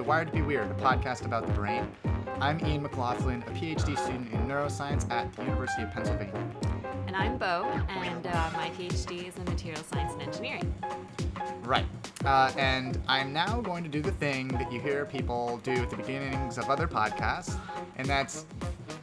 to Wired to Be Weird, a podcast about the brain. I'm Ian McLaughlin, a PhD student in neuroscience at the University of Pennsylvania. And I'm Bo, and uh, my PhD is in material science and engineering. Right. Uh, and I'm now going to do the thing that you hear people do at the beginnings of other podcasts, and that's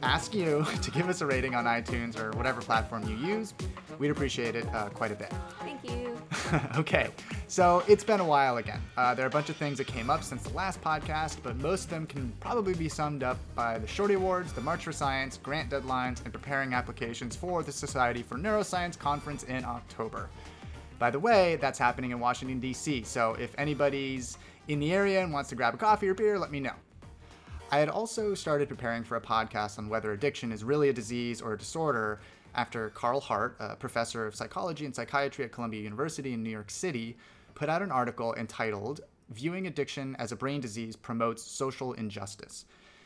ask you to give us a rating on iTunes or whatever platform you use. We'd appreciate it uh, quite a bit. Thank you. okay, so it's been a while again. Uh, there are a bunch of things that came up since the last podcast, but most of them can probably be summed up by the Shorty Awards, the March for Science, grant deadlines, and preparing applications for the Society for Neuroscience conference in October. By the way, that's happening in Washington, D.C., so if anybody's in the area and wants to grab a coffee or beer, let me know. I had also started preparing for a podcast on whether addiction is really a disease or a disorder after Carl Hart, a professor of psychology and psychiatry at Columbia University in New York City, put out an article entitled Viewing Addiction as a Brain Disease Promotes Social Injustice.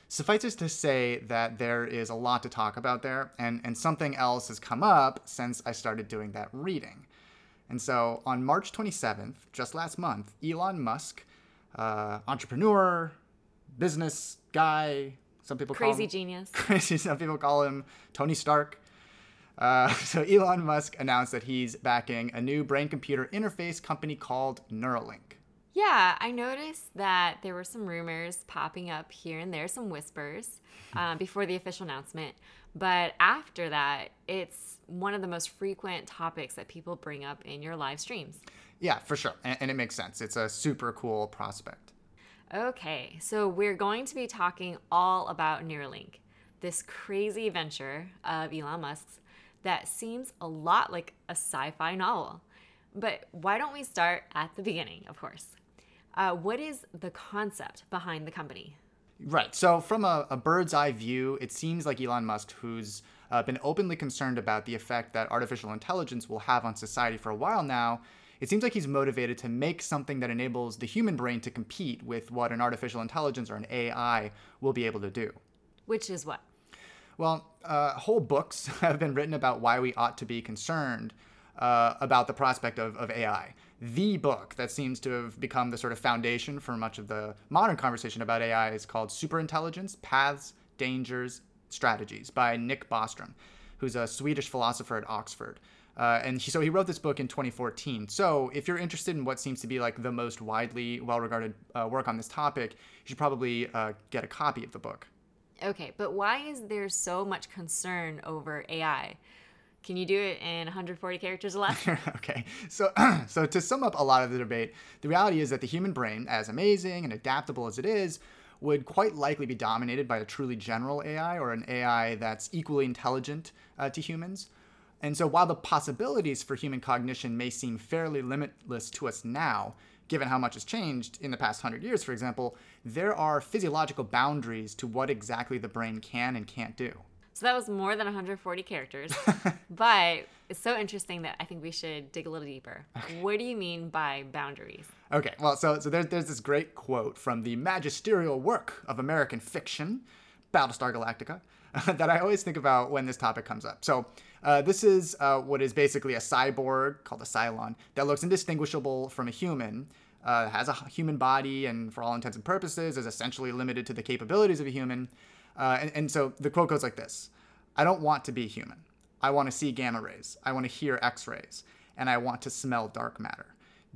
Suffice it to say that there is a lot to talk about there, and, and something else has come up since I started doing that reading. And so on March 27th, just last month, Elon Musk, uh, entrepreneur, business guy. Some people crazy call him, genius. Crazy. Some people call him Tony Stark. Uh, so Elon Musk announced that he's backing a new brain-computer interface company called Neuralink. Yeah, I noticed that there were some rumors popping up here and there, some whispers um, before the official announcement. But after that, it's one of the most frequent topics that people bring up in your live streams. Yeah, for sure. And, and it makes sense. It's a super cool prospect. Okay, so we're going to be talking all about Neuralink, this crazy venture of Elon Musk's that seems a lot like a sci fi novel. But why don't we start at the beginning, of course? Uh, what is the concept behind the company? Right. So, from a, a bird's eye view, it seems like Elon Musk, who's uh, been openly concerned about the effect that artificial intelligence will have on society for a while now, it seems like he's motivated to make something that enables the human brain to compete with what an artificial intelligence or an AI will be able to do. Which is what? Well, uh, whole books have been written about why we ought to be concerned uh, about the prospect of, of AI. The book that seems to have become the sort of foundation for much of the modern conversation about AI is called Superintelligence Paths, Dangers, Strategies by Nick Bostrom, who's a Swedish philosopher at Oxford. Uh, and he, so he wrote this book in 2014. So if you're interested in what seems to be like the most widely well-regarded uh, work on this topic, you should probably uh, get a copy of the book. Okay, but why is there so much concern over AI? Can you do it in 140 characters or less? okay. So so to sum up a lot of the debate, the reality is that the human brain, as amazing and adaptable as it is, would quite likely be dominated by a truly general AI or an AI that's equally intelligent uh, to humans. And so while the possibilities for human cognition may seem fairly limitless to us now, given how much has changed in the past hundred years, for example, there are physiological boundaries to what exactly the brain can and can't do. So that was more than 140 characters. but it's so interesting that I think we should dig a little deeper. Okay. What do you mean by boundaries? Okay, well, so, so there's, there's this great quote from the magisterial work of American fiction, Battlestar Galactica, that I always think about when this topic comes up. So, uh, this is uh, what is basically a cyborg called a Cylon that looks indistinguishable from a human, uh, has a human body, and for all intents and purposes is essentially limited to the capabilities of a human. Uh, and, and so the quote goes like this I don't want to be human. I want to see gamma rays. I want to hear X rays. And I want to smell dark matter.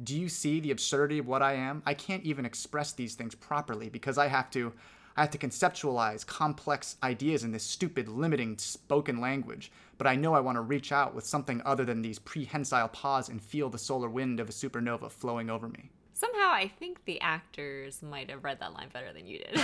Do you see the absurdity of what I am? I can't even express these things properly because I have to I have to conceptualize complex ideas in this stupid, limiting spoken language. But I know I want to reach out with something other than these prehensile paws and feel the solar wind of a supernova flowing over me. Somehow, I think the actors might have read that line better than you did.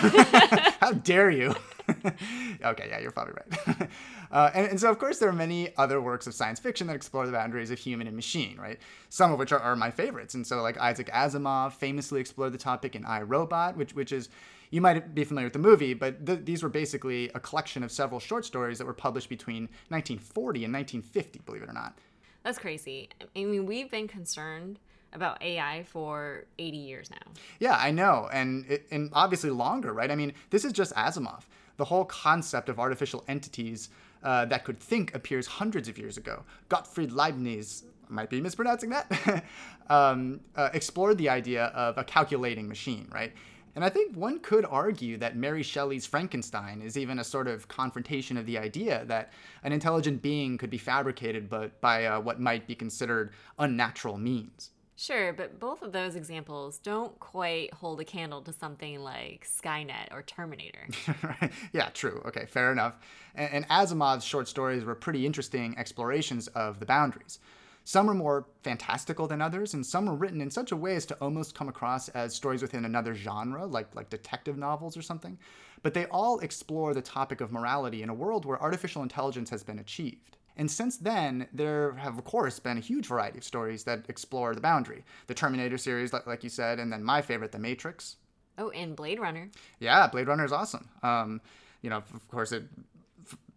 How dare you? okay, yeah, you're probably right. Uh, and, and, so, of course, there are many other works of science fiction that explore the boundaries of human and machine, right? Some of which are, are my favorites. And so, like Isaac Asimov famously explored the topic in I, Robot, which which is you might be familiar with the movie, but th- these were basically a collection of several short stories that were published between 1940 and 1950, believe it or not. That's crazy. I mean, we've been concerned about AI for 80 years now. Yeah, I know. And, it, and obviously longer, right? I mean, this is just Asimov. The whole concept of artificial entities uh, that could think appears hundreds of years ago. Gottfried Leibniz, might be mispronouncing that, um, uh, explored the idea of a calculating machine, right? And I think one could argue that Mary Shelley's Frankenstein is even a sort of confrontation of the idea that an intelligent being could be fabricated but by uh, what might be considered unnatural means. Sure, but both of those examples don't quite hold a candle to something like Skynet or Terminator. yeah, true. Okay, fair enough. And, and Asimov's short stories were pretty interesting explorations of the boundaries. Some are more fantastical than others, and some are written in such a way as to almost come across as stories within another genre, like, like detective novels or something. But they all explore the topic of morality in a world where artificial intelligence has been achieved. And since then, there have, of course, been a huge variety of stories that explore the boundary. The Terminator series, like, you said, and then my favorite, The Matrix. Oh, and Blade Runner. Yeah, Blade Runner is awesome. Um, you know, of course, it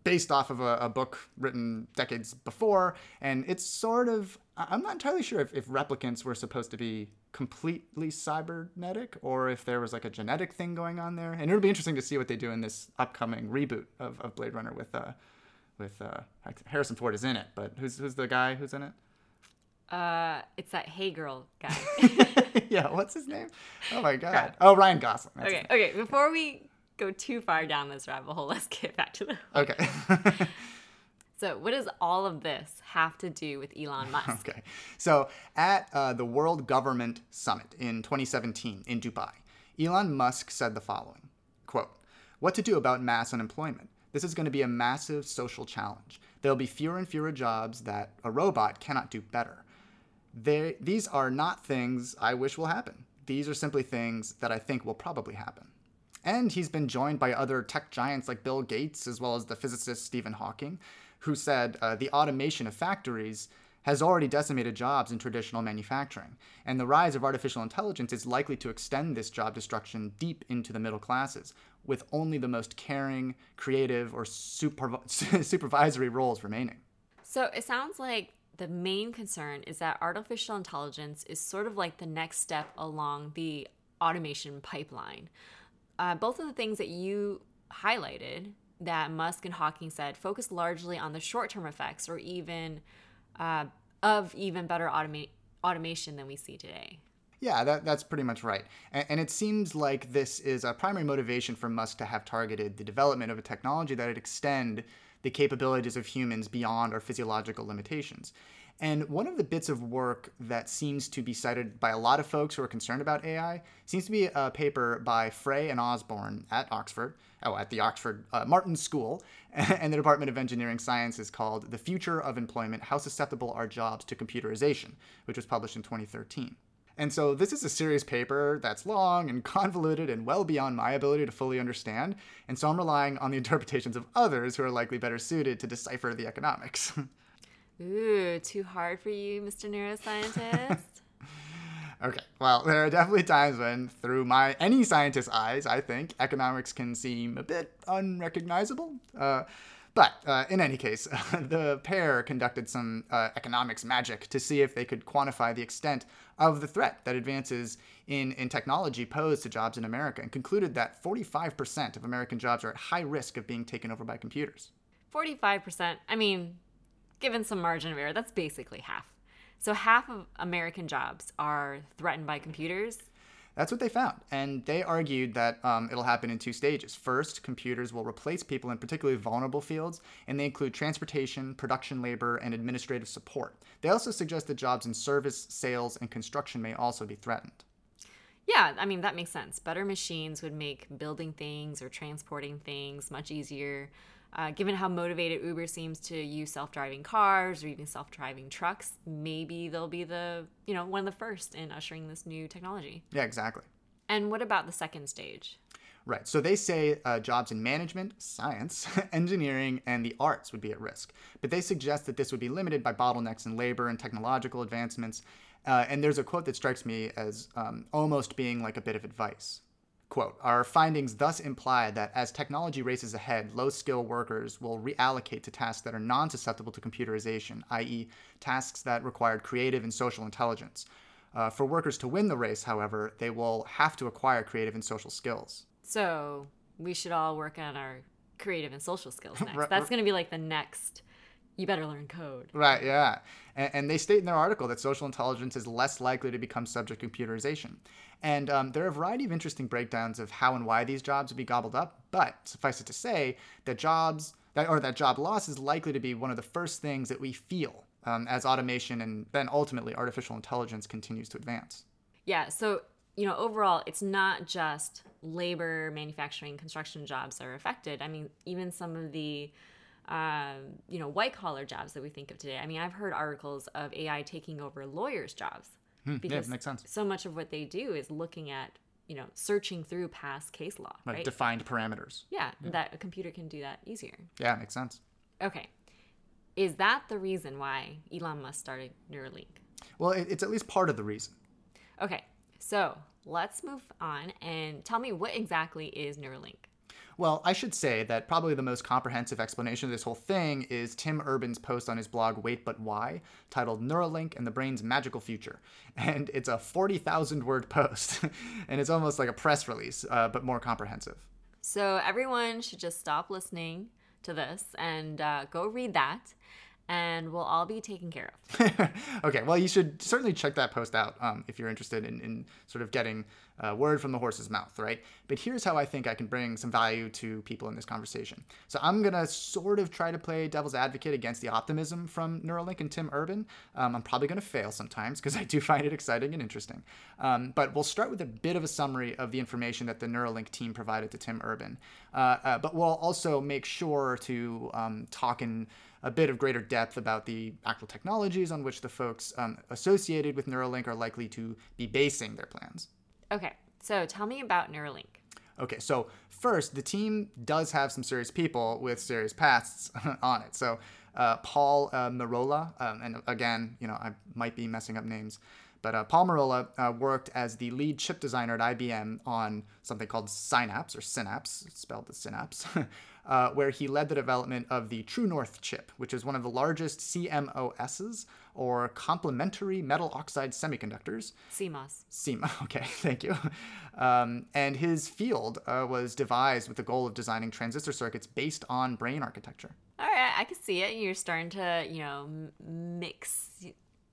based off of a, a, book written decades before, and it's sort of I'm not entirely sure if, if replicants were supposed to be completely cybernetic or if there was like a genetic thing going on there. And it'll be interesting to see what they do in this upcoming reboot of, of Blade Runner with uh, with uh, Harrison Ford is in it, but who's who's the guy who's in it? Uh, it's that Hey Girl guy. yeah, what's his name? Oh my god. Crap. Oh, Ryan Gosling. okay, okay. Before we go too far down this rabbit hole. Let's get back to the. Okay. so, what does all of this have to do with Elon Musk? Okay. So, at uh, the World Government Summit in 2017 in Dubai, Elon Musk said the following quote, What to do about mass unemployment? This is going to be a massive social challenge. There'll be fewer and fewer jobs that a robot cannot do better. They, these are not things I wish will happen. These are simply things that I think will probably happen. And he's been joined by other tech giants like Bill Gates, as well as the physicist Stephen Hawking, who said uh, the automation of factories has already decimated jobs in traditional manufacturing, and the rise of artificial intelligence is likely to extend this job destruction deep into the middle classes, with only the most caring, creative, or supervi- supervisory roles remaining. So it sounds like the main concern is that artificial intelligence is sort of like the next step along the automation pipeline uh, both of the things that you highlighted that Musk and Hawking said focus largely on the short term effects or even uh, of even better automa- automation than we see today. Yeah, that, that's pretty much right. And, and, it seems like this is a primary motivation for Musk to have targeted the development of a technology that would extend the capabilities of humans beyond our physiological limitations. And one of the bits of work that seems to be cited by a lot of folks who are concerned about AI seems to be a paper by Frey and Osborne at Oxford, oh, at the Oxford uh, Martin School, and the Department of Engineering Sciences called The Future of Employment How Susceptible Are Jobs to Computerization, which was published in 2013. And so this is a serious paper that's long and convoluted and well beyond my ability to fully understand. And so I'm relying on the interpretations of others who are likely better suited to decipher the economics. Ooh, too hard for you, Mr. Neuroscientist? okay, well, there are definitely times when, through my neuroscientist's eyes, I think economics can seem a bit unrecognizable. Uh, but uh, in any case, the pair conducted some uh, economics magic to see if they could quantify the extent of the threat that advances in, in technology pose to jobs in America and concluded that 45% of American jobs are at high risk of being taken over by computers. 45%? I mean, given some margin of error, that's basically half. So half of American jobs are threatened by computers. That's what they found. And they argued that um, it'll happen in two stages. First, computers will replace people in particularly vulnerable fields, and they include transportation, production labor, and administrative support. They also suggest that jobs in service, sales, and construction may also be threatened. Yeah, I mean, that makes sense. Better machines would make building things or transporting things much easier. Uh, given how motivated Uber seems to use self-driving cars or even self-driving trucks, maybe they'll be the you know one of the first in ushering this new technology. Yeah, exactly. And what about the second stage? Right. So they say uh, jobs in management, science, engineering, and the arts would be at risk. But they suggest that this would be limited by bottlenecks in labor and technological advancements. Uh, and there's a quote that strikes me as um, almost being like a bit of advice. Quote, our findings thus imply that as technology races ahead, low skill workers will reallocate to tasks that are non susceptible to computerization, i.e., tasks that required creative and social intelligence. Uh, for workers to win the race, however, they will have to acquire creative and social skills. So we should all work on our creative and social skills next. That's going to be like the next You better learn code. Right, yeah. And, and, they state in their article that social intelligence is less likely to become subject to computerization. And um, there are a variety of interesting breakdowns of how and why these jobs would be gobbled up, but suffice it to say that jobs, that, or that job loss is likely to be one of the first things that we feel um, as automation and then ultimately artificial intelligence continues to advance. Yeah, so you know, overall, it's not just labor, manufacturing, construction jobs that are affected. I mean, even some of the, uh, you know, white collar jobs that we think of today. I mean, I've heard articles of AI taking over lawyers' jobs hmm, because yeah, makes sense. so much of what they do is looking at, you know, searching through past case law, right? right? Defined parameters. Yeah, yeah, that a computer can do that easier. Yeah, makes sense. Okay, is that the reason why Elon Musk started Neuralink? Well, it's at least part of the reason. Okay, so let's move on and tell me what exactly is Neuralink. Well, I should say that probably the most comprehensive explanation of this whole thing is Tim Urban's post on his blog Wait But Why, titled Neuralink and the Brain's Magical Future. And it's a 40,000 word post, and it's almost like a press release, uh, but more comprehensive. So everyone should just stop listening to this and uh, go read that and we'll all be taken care of. okay, well, you should certainly check that post out um, if you're interested in, in sort of getting uh, word from the horse's mouth, right? But here's how I think I can bring some value to people in this conversation. So I'm to sort of try to play devil's advocate against the optimism from Neuralink and Tim Urban. Um, I'm probably to fail sometimes because I do find it exciting and interesting. Um, but we'll start with a bit of a summary of the information that the Neuralink team provided to Tim Urban. Uh, uh, but we'll also make sure to um, talk in a bit of greater depth about the actual technologies on which the folks um, associated with Neuralink are likely to be basing their plans. Okay, so tell me about Neuralink. Okay, so first, the team does have some serious people with serious pasts on it. So uh, Paul uh, Merolla, um, and again, you know, I might be messing up names, but uh, Paul Merolla uh, worked as the lead chip designer at IBM on something called Synapse or Synapse, spelled as Synapse, uh, where he led the development of the True North chip, which is one of the largest CMOSs or complementary metal oxide semiconductors. CMOS. CMOS. Okay, thank you. Um, and his field uh, was devised with the goal of designing transistor circuits based on brain architecture. All right, I can see it. You're starting to, you know, mix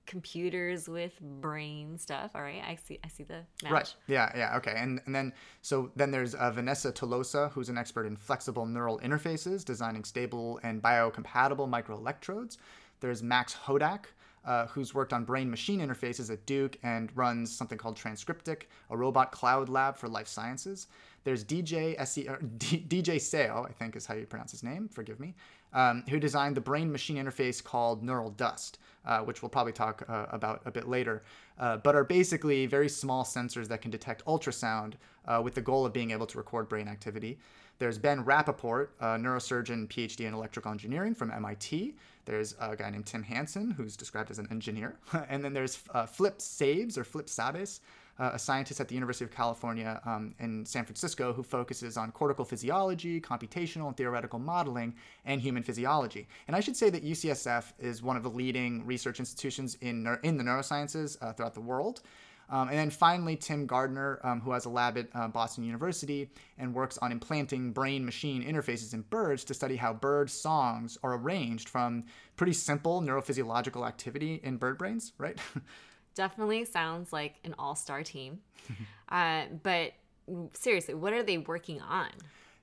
computers with brain stuff. All right, I see. I see the match. Right. Yeah. Yeah. Okay. And and then so then there's uh, Vanessa Tolosa, who's an expert in flexible neural interfaces, designing stable and biocompatible microelectrodes. There's Max Hodak. Uh, who's worked on brain machine interfaces at Duke and runs something called Transcriptic, a robot cloud lab for life sciences. There's DJ SE, DJ Seo, I think is how you pronounce his name, forgive me, um, who designed the brain machine interface called Neural Dust, uh, which we'll probably talk uh, about a bit later, uh, but are basically very small sensors that can detect ultrasound uh, with the goal of being able to record brain activity. There's Ben Rapoport, a neurosurgeon, PhD in electrical engineering from MIT. There's a guy named Tim Hanson, who's described as an engineer. and then there's uh, Flip Sabes, or Flip Sabes, uh, a scientist at the University of California um, in San Francisco who focuses on cortical physiology, computational and theoretical modeling, and human physiology. And I should say that UCSF is one of the leading research institutions in, in the neurosciences uh, throughout the world. Um, and then finally, Tim Gardner, um, who has a lab at uh, Boston University and works on implanting brain machine interfaces in birds to study how bird songs are arranged from pretty simple neurophysiological activity in bird brains, right? Definitely sounds like an all star team. uh, but seriously, what are they working on?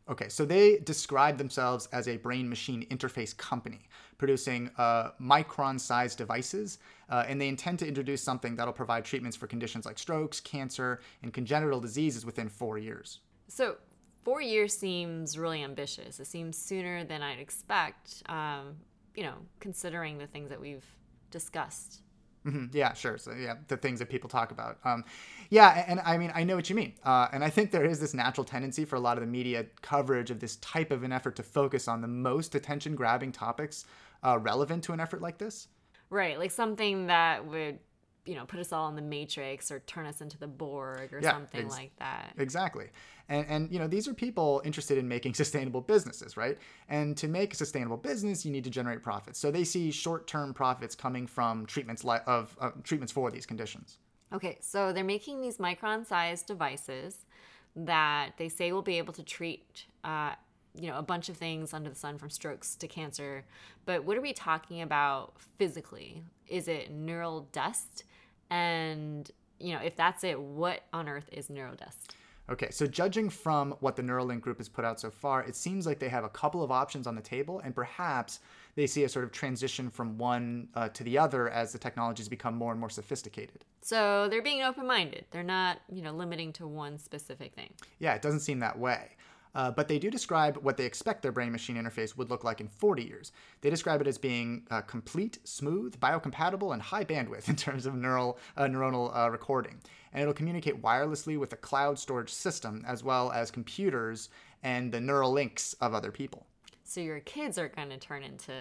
Okay, so they describe themselves as a brain machine interface company producing uh, micron sized devices, uh, and they intend to introduce something that'll provide treatments for conditions like strokes, cancer, and congenital diseases within four years. So, four years seems really ambitious. It seems sooner than I'd expect, um, you know, considering the things that we've discussed Mm-hmm. Yeah, sure. So yeah, the things that people talk about. Um, yeah, and, and, I mean, I know what you mean, uh, and I think there is this natural tendency for a lot of the media coverage of this type of an effort to focus on the most attention-grabbing topics uh, relevant to an effort like this. Right, like something that would you know, put us all in the matrix or turn us into the Borg or yeah, something ex- like that. Exactly. And, and, you know, these are people interested in making sustainable businesses, right? And to make a sustainable business, you need to generate profits. So they see short-term profits coming from treatments li- of uh, treatments for these conditions. Okay, so they're making these micron-sized devices that they say will be able to treat uh, you know, a bunch of things under the sun from strokes to cancer. But what are we talking about physically? Is it neural dust? And, you know, if that's it, what on earth is neurodust? Okay, so judging from what the Neuralink group has put out so far, it seems like they have a couple of options on the table, and perhaps they see a sort of transition from one uh, to the other as the technologies become more and more sophisticated. So they're being open minded. They're not, you know, limiting to one specific thing. Yeah, it doesn't seem that way. Uh, but they do describe what they expect their brain machine interface would look like in 40 years. They describe it as being uh, complete, smooth, biocompatible, and high bandwidth in terms of neural, uh, neuronal uh, recording. And it'll communicate wirelessly with a cloud storage system as well as computers and the neural links of other people. So your kids are going to turn into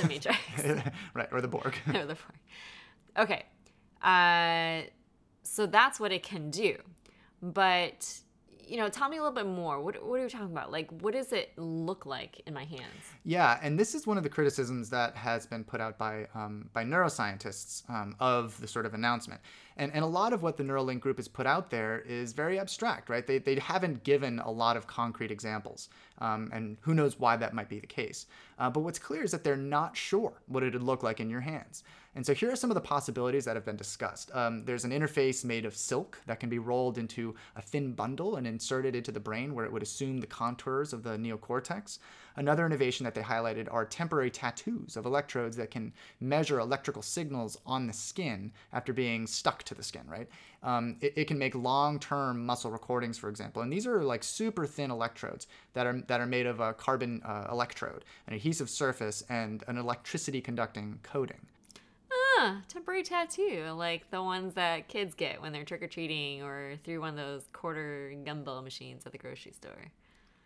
the Matrix. right, or the Borg. or the Borg. Okay. Uh, so that's what it can do. But you know, tell me a little bit more. What, what are you talking about? Like, what does it look like in my hands? Yeah, and this is one of the criticisms that has been put out by um, by neuroscientists um, of the sort of announcement. And, and a lot of what the Neuralink group has put out there is very abstract, right? They, they haven't given a lot of concrete examples, um, and who knows why that might be the case. Uh, but what's clear is that they're not sure what it would look like in your hands. And so here are some of the possibilities that have been discussed. Um, there's an interface made of silk that can be rolled into a thin bundle and inserted into the brain where it would assume the contours of the neocortex. Another innovation that they highlighted are temporary tattoos of electrodes that can measure electrical signals on the skin after being stuck to the skin, right? Um, it, it, can make long-term muscle recordings, for example, and these are like super thin electrodes that are that are made of a carbon uh, electrode, an adhesive surface, and an electricity conducting coating. Ah, temporary tattoo, like the ones that kids get when they're trick or treating or through one of those quarter gumball machines at the grocery store.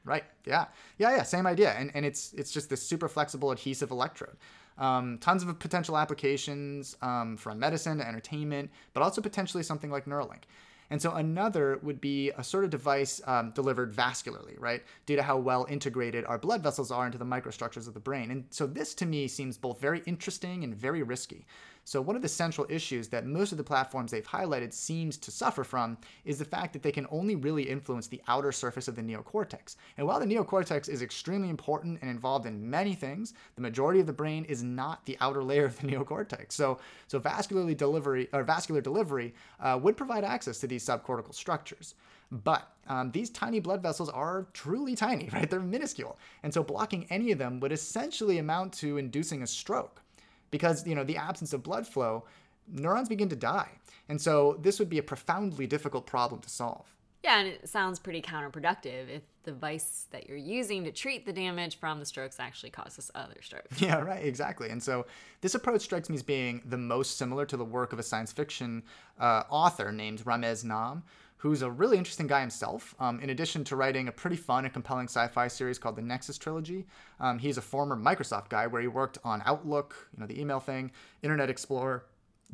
Right. Yeah. Yeah. Yeah. Same idea. And, and it's it's just this super flexible adhesive electrode. Um, tons of potential applications um, from medicine to entertainment, but also potentially something like Neuralink. And so another would be a sort of device um, delivered vascularly, right? Due to how well integrated our blood vessels are into the microstructures of the brain. And so this to me seems both very interesting and very risky. So one of the central issues that most of the platforms they've highlighted seems to suffer from is the fact that they can only really influence the outer surface of the neocortex. And while the neocortex is extremely important and involved in many things, the majority of the brain is not the outer layer of the neocortex. So, so vascularly delivery or vascular delivery uh, would provide access to these subcortical structures. But um, these tiny blood vessels are truly tiny, right? They're minuscule. And so blocking any of them would essentially amount to inducing a stroke because you know the absence of blood flow neurons begin to die. And so this would be a profoundly difficult problem to solve. Yeah and it sounds pretty counterproductive if the device that you're using to treat the damage from the strokes actually causes other strokes. Yeah right exactly. And so this approach strikes me as being the most similar to the work of a science fiction uh, author named Ramez Naam who's a really interesting guy himself. Um, in addition to writing a pretty fun and compelling sci fi series called the Nexus Trilogy, um, he's a former Microsoft guy where he worked on Outlook, you know, the email thing, Internet Explorer.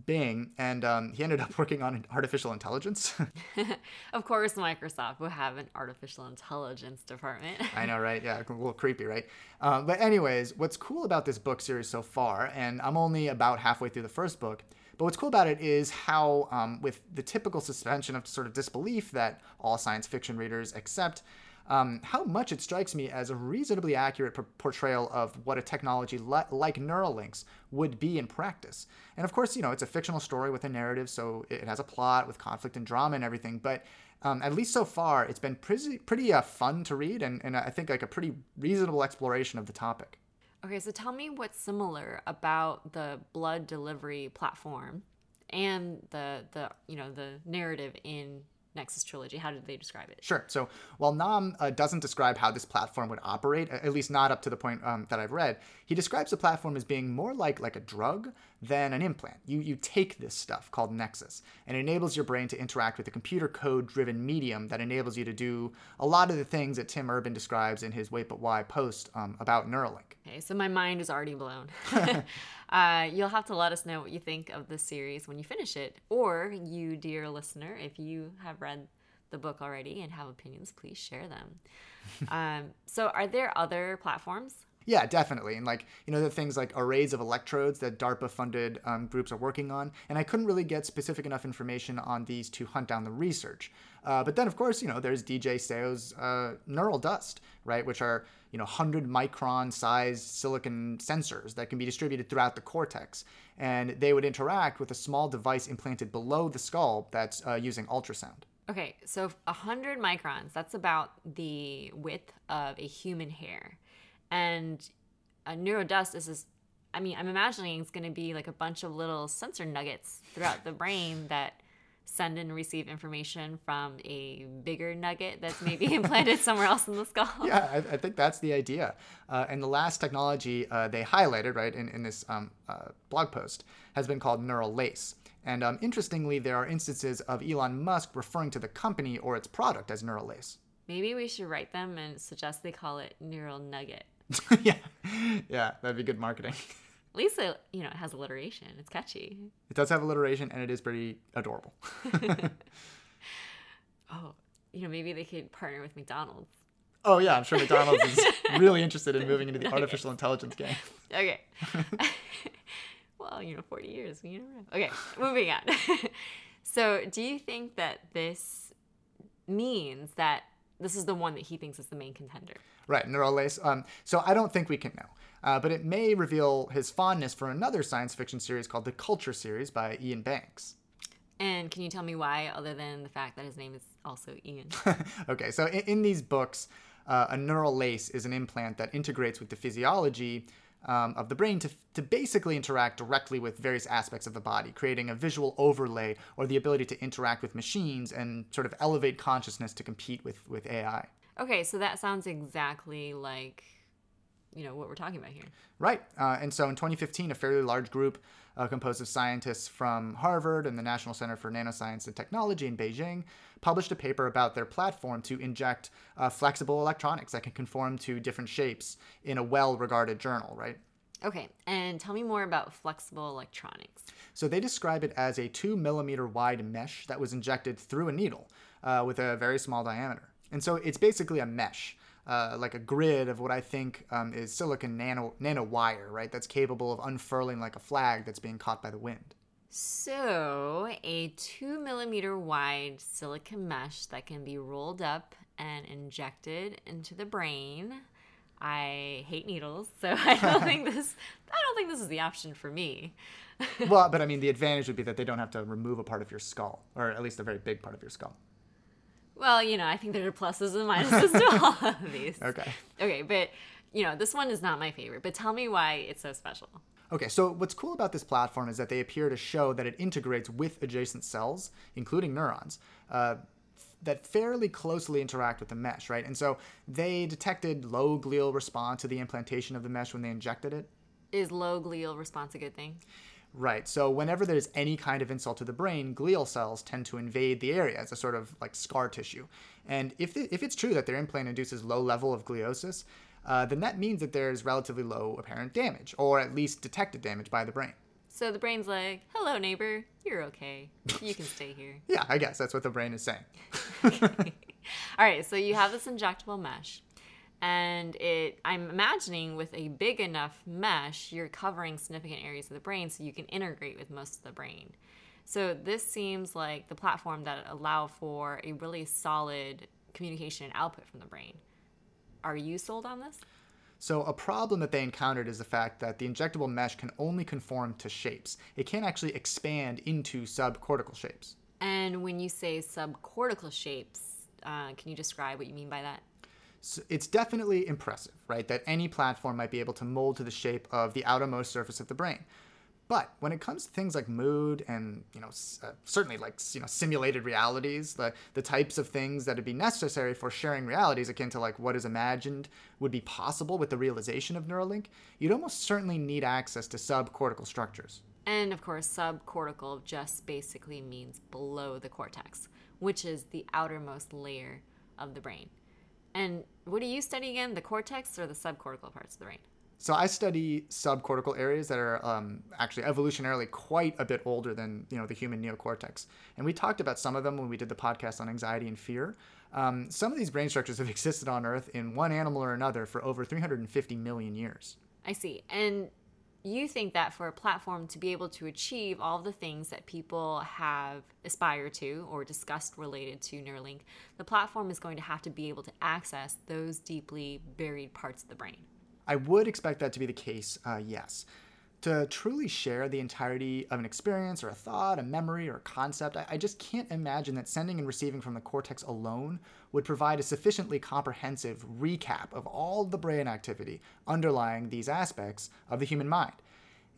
Bing, and um, he ended up working on artificial intelligence. of course, Microsoft will have an artificial intelligence department. I know, right? Yeah, a little creepy, right? Uh, but, anyways, what's cool about this book series so far, and I'm only about halfway through the first book, but what's cool about it is how, um, with the typical suspension of sort of disbelief that all science fiction readers accept, um, how much it strikes me as a reasonably accurate portrayal of what a technology le- like Neuralinks would be in practice. And of course, you know, it's a fictional story with a narrative, so it has a plot with conflict and drama and everything. But um, at least so far, it's been pretty, pretty uh, fun to read, and, and I think like a pretty reasonable exploration of the topic. Okay, so tell me what's similar about the blood delivery platform and the the you know the narrative in Nexus Trilogy? How did they describe it? Sure. So while Naam uh, doesn't describe how this platform would operate, at least not up to the point um, that I've read, he describes the platform as being more like like a drug than an implant. You you take this stuff called Nexus, and it enables your brain to interact with a computer code driven medium that enables you to do a lot of the things that Tim Urban describes in his Wait But Why post um, about Neuralink. Okay, so my mind is already blown. uh, you'll have to let us know what you think of the series when you finish it, or you, dear listener, if you have read the book already and have opinions, please share them. um, so, are there other platforms Yeah, definitely. And like, you know, the things like arrays of electrodes that DARPA funded um, groups are working on. And I couldn't really get specific enough information on these to hunt down the research. Uh, but then, of course, you know, there's DJ Seo's uh, neural dust, right? Which are, you know, 100 micron sized silicon sensors that can be distributed throughout the cortex. And they would interact with a small device implanted below the skull that's uh, using ultrasound. Okay, so 100 microns, that's about the width of a human hair. And a neurodust is this, I mean, I'm imagining it's going to be like a bunch of little sensor nuggets throughout the brain that send and receive information from a bigger nugget that's maybe implanted somewhere else in the skull. Yeah, I, I think that's the idea. Uh, and the last technology uh, they highlighted, right, in, in this um, uh, blog post has been called neural lace. And um, interestingly, there are instances of Elon Musk referring to the company or its product as neural lace. Maybe we should write them and suggest they call it neural nugget. yeah, yeah, that'd be good marketing. At least it, you know, it has alliteration. It's catchy. It does have alliteration, and it is pretty adorable. oh, you know, maybe they could partner with McDonald's. Oh yeah, I'm sure McDonald's is really interested in moving into the artificial intelligence game. Okay. well, you know, 40 years, you know. Okay, moving on. so, do you think that this means that this is the one that he thinks is the main contender? Right, neural lace. Um, so I don't think we can know. Uh, but it may reveal his fondness for another science fiction series called the Culture series by Iain Banks. And can you tell me why, other than the fact that his name is also Ian? okay, so in, in these books, uh, a neural lace is an implant that integrates with the physiology um, of the brain to, to basically interact directly with various aspects of the body, creating a visual overlay or the ability to interact with machines and sort of elevate consciousness to compete with, with AI. Okay, so that sounds exactly like you know what we're talking about here. Right. Uh, and so in 2015, a fairly large group uh, composed of scientists from Harvard and the National Center for Nanoscience and Technology in Beijing published a paper about their platform to inject uh, flexible electronics that can conform to different shapes in a well-regarded journal. Right. Okay, and tell me more about flexible electronics. So they describe it as a two millimeter wide mesh that was injected through a needle uh, with a very small diameter. And so it's basically a mesh uh, like a grid of what I think um, is silicon nano nanowire, right? That's capable of unfurling like a flag that's being caught by the wind. So, a two millimeter wide silicon mesh that can be rolled up and injected into the brain. I hate needles, so I don't think this. I don't think this is the option for me. well, but I mean, the advantage would be that they don't have to remove a part of your skull, or at least a very big part of your skull. Well, you know, I think there are pluses and minuses to all of these. Okay. Okay, but you know, this one is not my favorite. But tell me why it's so special. Okay, so what's cool about this platform is that they appear to show that it integrates with adjacent cells, including neurons, uh, that fairly closely interact with the mesh, right? And so they detected low glial response to the implantation of the mesh when they injected it. Is low glial response a good thing? Right. So whenever there's any kind of insult to the brain, glial cells tend to invade the area as a sort of like scar tissue. And if, the, if it's true that their implant induces low level of gliosis, uh, then that means that there's relatively low apparent damage, or at least detected damage by the brain. So the brain's like, hello, neighbor, you're okay. You can stay here. yeah, I guess that's what the brain is saying. All right, so you have this injectable mesh and it i'm imagining with a big enough mesh you're covering significant areas of the brain so you can integrate with most of the brain so this seems like the platform that allow for a really solid communication and output from the brain are you sold on this so, a problem that they encountered is the fact that the injectable mesh can only conform to shapes. It can't actually expand into subcortical shapes. And when you say subcortical shapes, uh, can you describe what you mean by that? So it's definitely impressive, right? That any platform might be able to mold to the shape of the outermost surface of the brain. But when it comes to things like mood and you know uh, certainly like you know simulated realities, the the types of things that would be necessary for sharing realities akin to like what is imagined would be possible with the realization of Neuralink, you'd almost certainly need access to subcortical structures. And of course, subcortical just basically means below the cortex, which is the outermost layer of the brain. And what do you study again? The cortex or the subcortical parts of the brain? So I study subcortical areas that are um, actually evolutionarily quite a bit older than you know the human neocortex, and we talked about some of them when we did the podcast on anxiety and fear. Um, some of these brain structures have existed on Earth in one animal or another for over 350 million years. I see, and you think that for a platform to be able to achieve all the things that people have aspired to or discussed related to Neuralink, the platform is going to have to be able to access those deeply buried parts of the brain. I would expect that to be the case, uh, yes. To truly share the entirety of an experience or a thought, a memory, or a concept, I, I just can't imagine that sending and receiving from the cortex alone would provide a sufficiently comprehensive recap of all the brain activity underlying these aspects of the human mind.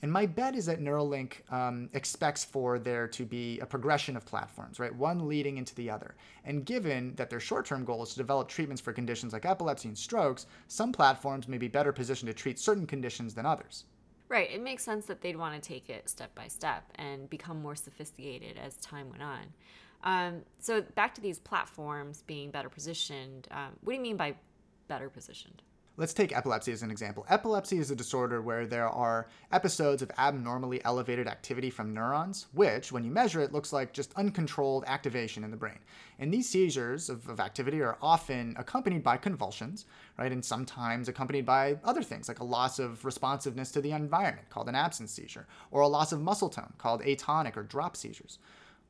And my bet is that Neuralink um, expects for there to be a progression of platforms, right? One leading into the other. And given that their short term goal is to develop treatments for conditions like epilepsy and strokes, some platforms may be better positioned to treat certain conditions than others. Right. It makes sense that they'd want to take it step by step and become more sophisticated as time went on. Um, so, back to these platforms being better positioned, um, what do you mean by better positioned? Let's take epilepsy as an example. Epilepsy is a disorder where there are episodes of abnormally elevated activity from neurons, which, when you measure it, looks like just uncontrolled activation in the brain. And these seizures of, of activity are often accompanied by convulsions, right? And sometimes accompanied by other things, like a loss of responsiveness to the environment, called an absence seizure, or a loss of muscle tone, called atonic or drop seizures.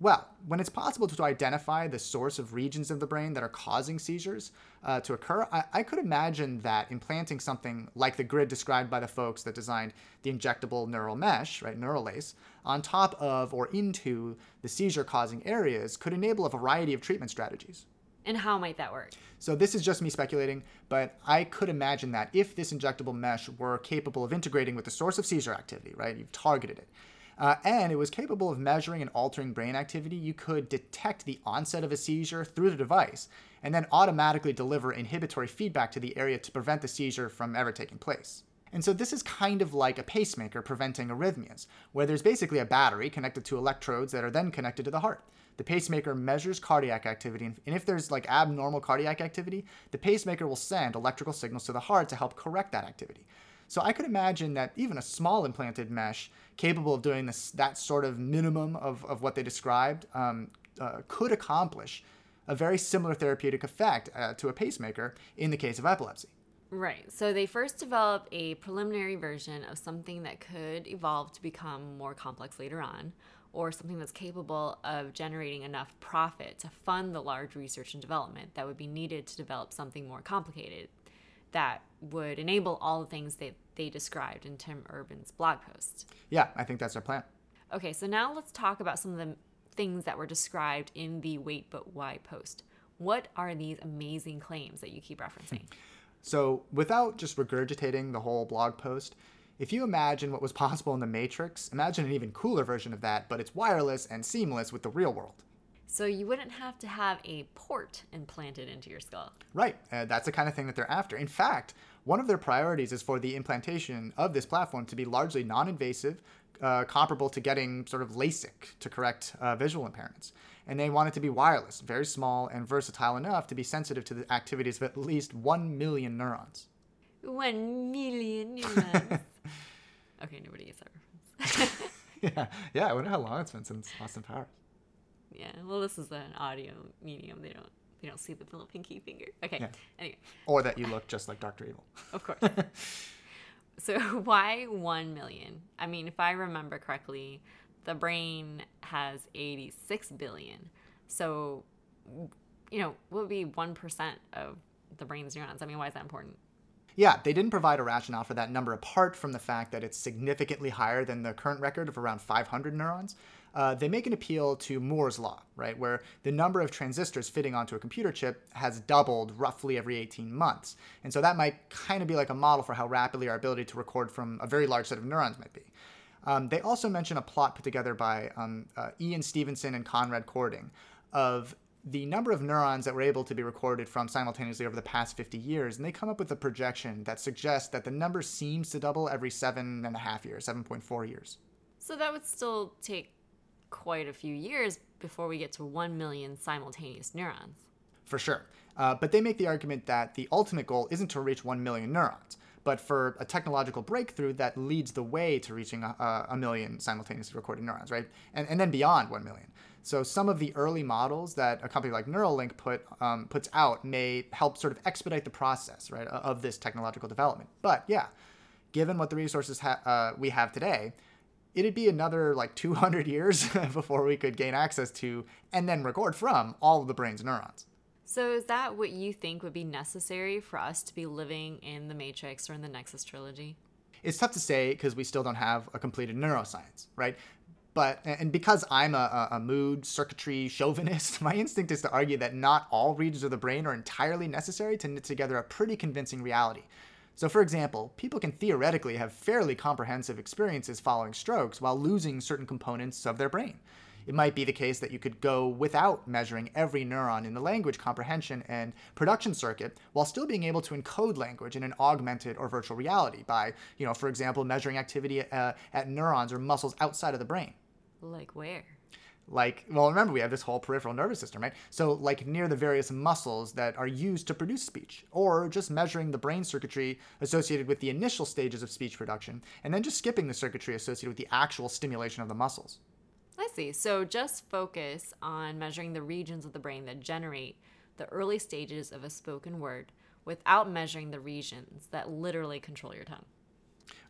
Well, when it's possible to identify the source of regions of the brain that are causing seizures uh, to occur, I-, I, could imagine that implanting something like the grid described by the folks that designed the injectable neural mesh, right, neural lace, on top of or into the seizure causing areas could enable a variety of treatment strategies. And how might that work? So, this is just me speculating, but I could imagine that if this injectable mesh were capable of integrating with the source of seizure activity, right, you've targeted it uh, and it was capable of measuring and altering brain activity. You could detect the onset of a seizure through the device and then automatically deliver inhibitory feedback to the area to prevent the seizure from ever taking place. And so this is kind of like a pacemaker preventing arrhythmias, where there's basically a battery connected to electrodes that are then connected to the heart. The pacemaker measures cardiac activity, and if there's like abnormal cardiac activity, the pacemaker will send electrical signals to the heart to help correct that activity. So I could imagine that even a small implanted mesh capable of doing this, that sort of minimum of, of what they described um, uh, could accomplish a very similar therapeutic effect uh, to a pacemaker in the case of epilepsy. Right. So they first develop a preliminary version of something that could evolve to become more complex later on, or something that's capable of generating enough profit to fund the large research and development that would be needed to develop something more complicated that would enable all the things that they described in Tim Urban's blog post. Yeah, I think that's our plan. Okay, so now let's talk about some of the things that were described in the Wait But Why post. What are these amazing claims that you keep referencing? So, without just regurgitating the whole blog post, if you imagine what was possible in the Matrix, imagine an even cooler version of that, but it's wireless and seamless with the real world. So you wouldn't have to have a port implanted into your skull. Right. Uh, that's the kind of thing that they're after. In fact, one of their priorities is for the implantation of this platform to be largely non invasive, uh, comparable to getting sort of LASIK to correct uh, visual impairments. And they want it to be wireless, very small, and versatile enough to be sensitive to the activities of at least 1 million neurons. 1 million neurons. okay, nobody gets that reference. yeah, yeah, I wonder how long it's been since Austin Powers. Yeah. Well, this is an audio medium. They don't they don't see the little pinky finger. Okay. Yeah. Anyway. Or that you look just like Doctor Evil. Of course. so why one million? I mean, if I remember correctly, the brain has eighty six billion. So, you know, what would be one percent of the brain's neurons? I mean, why is that important? Yeah, they didn't provide a rationale for that number apart from the fact that it's significantly higher than the current record of around 500 neurons uh, they make an appeal to Moore's law, right, where the number of transistors fitting onto a computer chip has doubled roughly every 18 months. And so that might kind of be like a model for how rapidly our ability to record from a very large set of neurons might be. Um, they also mention a plot put together by um, uh, Ian Stevenson and Konrad Kording of the number of neurons that were able to be recorded from simultaneously over the past 50 years, and they come up with a projection that suggests that the number seems to double every seven and a half years, 7.4 years. So that would still take quite a few years before we get to 1 million simultaneous neurons. For sure. Uh, but they make the argument that the ultimate goal isn't to reach 1 million neurons, but for a technological breakthrough that leads the way to reaching a, a million simultaneously recorded neurons, right? And, and then beyond 1 million. So some of the early models that a company like Neuralink put um, puts out may help sort of expedite the process, right, of this technological development. But yeah, given what the resources ha- uh, we have today, it'd be another like 200 years before we could gain access to and then record from all of the brain's neurons. So, is that what you think would be necessary for us to be living in the Matrix or in the Nexus trilogy? It's tough to say because we still don't have a completed neuroscience, right? But, and because I'm a, a, mood circuitry chauvinist, my instinct is to argue that not all regions of the brain are entirely necessary to knit together a pretty convincing reality. So, for example, people can theoretically have fairly comprehensive experiences following strokes while losing certain components of their brain. It might be the case that you could go without measuring every neuron in the language comprehension and production circuit while still being able to encode language in an augmented or virtual reality by, you know, for example, measuring activity uh, at neurons or muscles outside of the brain. Like where? Like well remember we have this whole peripheral nervous system right? So like near the various muscles that are used to produce speech or just measuring the brain circuitry associated with the initial stages of speech production and then just skipping the circuitry associated with the actual stimulation of the muscles. I see. So just focus on measuring the regions of the brain that generate the early stages of a spoken word without measuring the regions that literally control your tongue.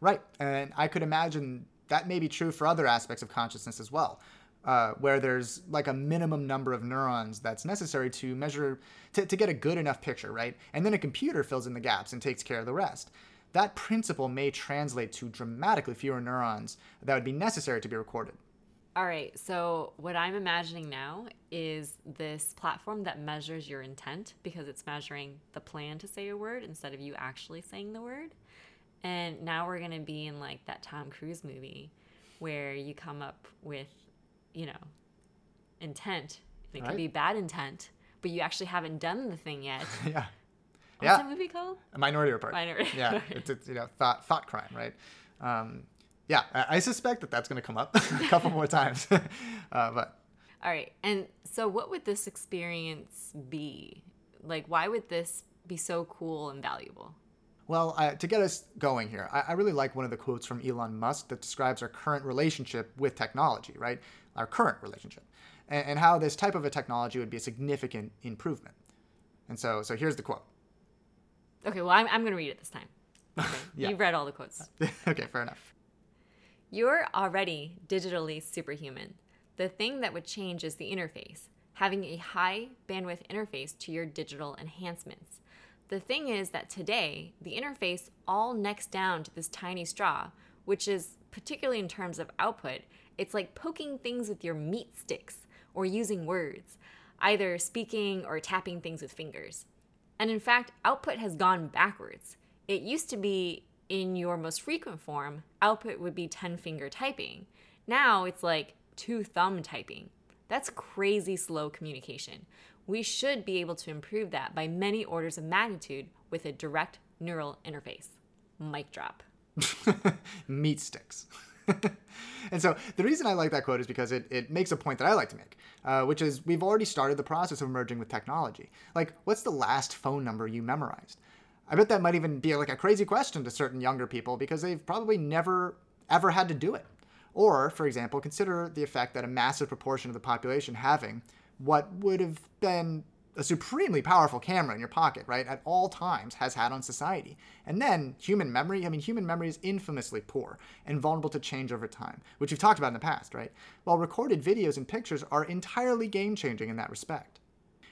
Right and i could imagine that may be true for other aspects of consciousness as well, uh, where there's like a minimum number of neurons that's necessary to measure, to, to get a good enough picture, right? And then a computer fills in the gaps and takes care of the rest. That principle may translate to dramatically fewer neurons that would be necessary to be recorded. All right, so what I'm imagining now is this platform that measures your intent because it's measuring the plan to say a word instead of you actually saying the word. And now we're going to be in like that Tom Cruise movie where you come up with, you know, intent. It right. could be bad intent, but you actually haven't done the thing yet. yeah. What's yeah. that movie called? A Minority Report. Minority. Yeah, it's, it's, you know thought thought crime, right? Um, yeah, I, I, suspect that that's going to come up a couple more times, uh, but. All right, and so what would this experience be? Like, why would this be so cool and valuable? Well, uh, to get us going here, I, I, really like one of the quotes from Elon Musk that describes our current relationship with technology, right? Our current relationship, and, and how this type of a technology would be a significant improvement. And so, so here's the quote. Okay, well, I'm, I'm going to read it this time. Okay. yeah. You've read all the quotes. okay, fair enough. You're already digitally superhuman. The thing that would change is the interface, having a high bandwidth interface to your digital enhancements. The thing is that today, the interface all necks down to this tiny straw, which is, particularly in terms of output, it's like poking things with your meat sticks or using words, either speaking or tapping things with fingers. And in fact, output has gone backwards. It used to be in your most frequent form, output would be 10 finger typing. Now it's like two thumb typing. That's crazy slow communication we should be able to improve that by many orders of magnitude with a direct neural interface. Mic drop. Meat sticks. and so the reason I like that quote is because it, it makes a point that I like to make, uh, which is we've already started the process of merging with technology. Like, what's the last phone number you memorized? I bet that might even be like a crazy question to certain younger people because they've probably never ever had to do it. Or, for example, consider the effect that a massive proportion of the population having what would have been a supremely powerful camera in your pocket, right, at all times has had on society. And then human memory, I mean, human memory is infamously poor and vulnerable to change over time, which we've talked about in the past, right? While recorded videos and pictures are entirely game changing in that respect.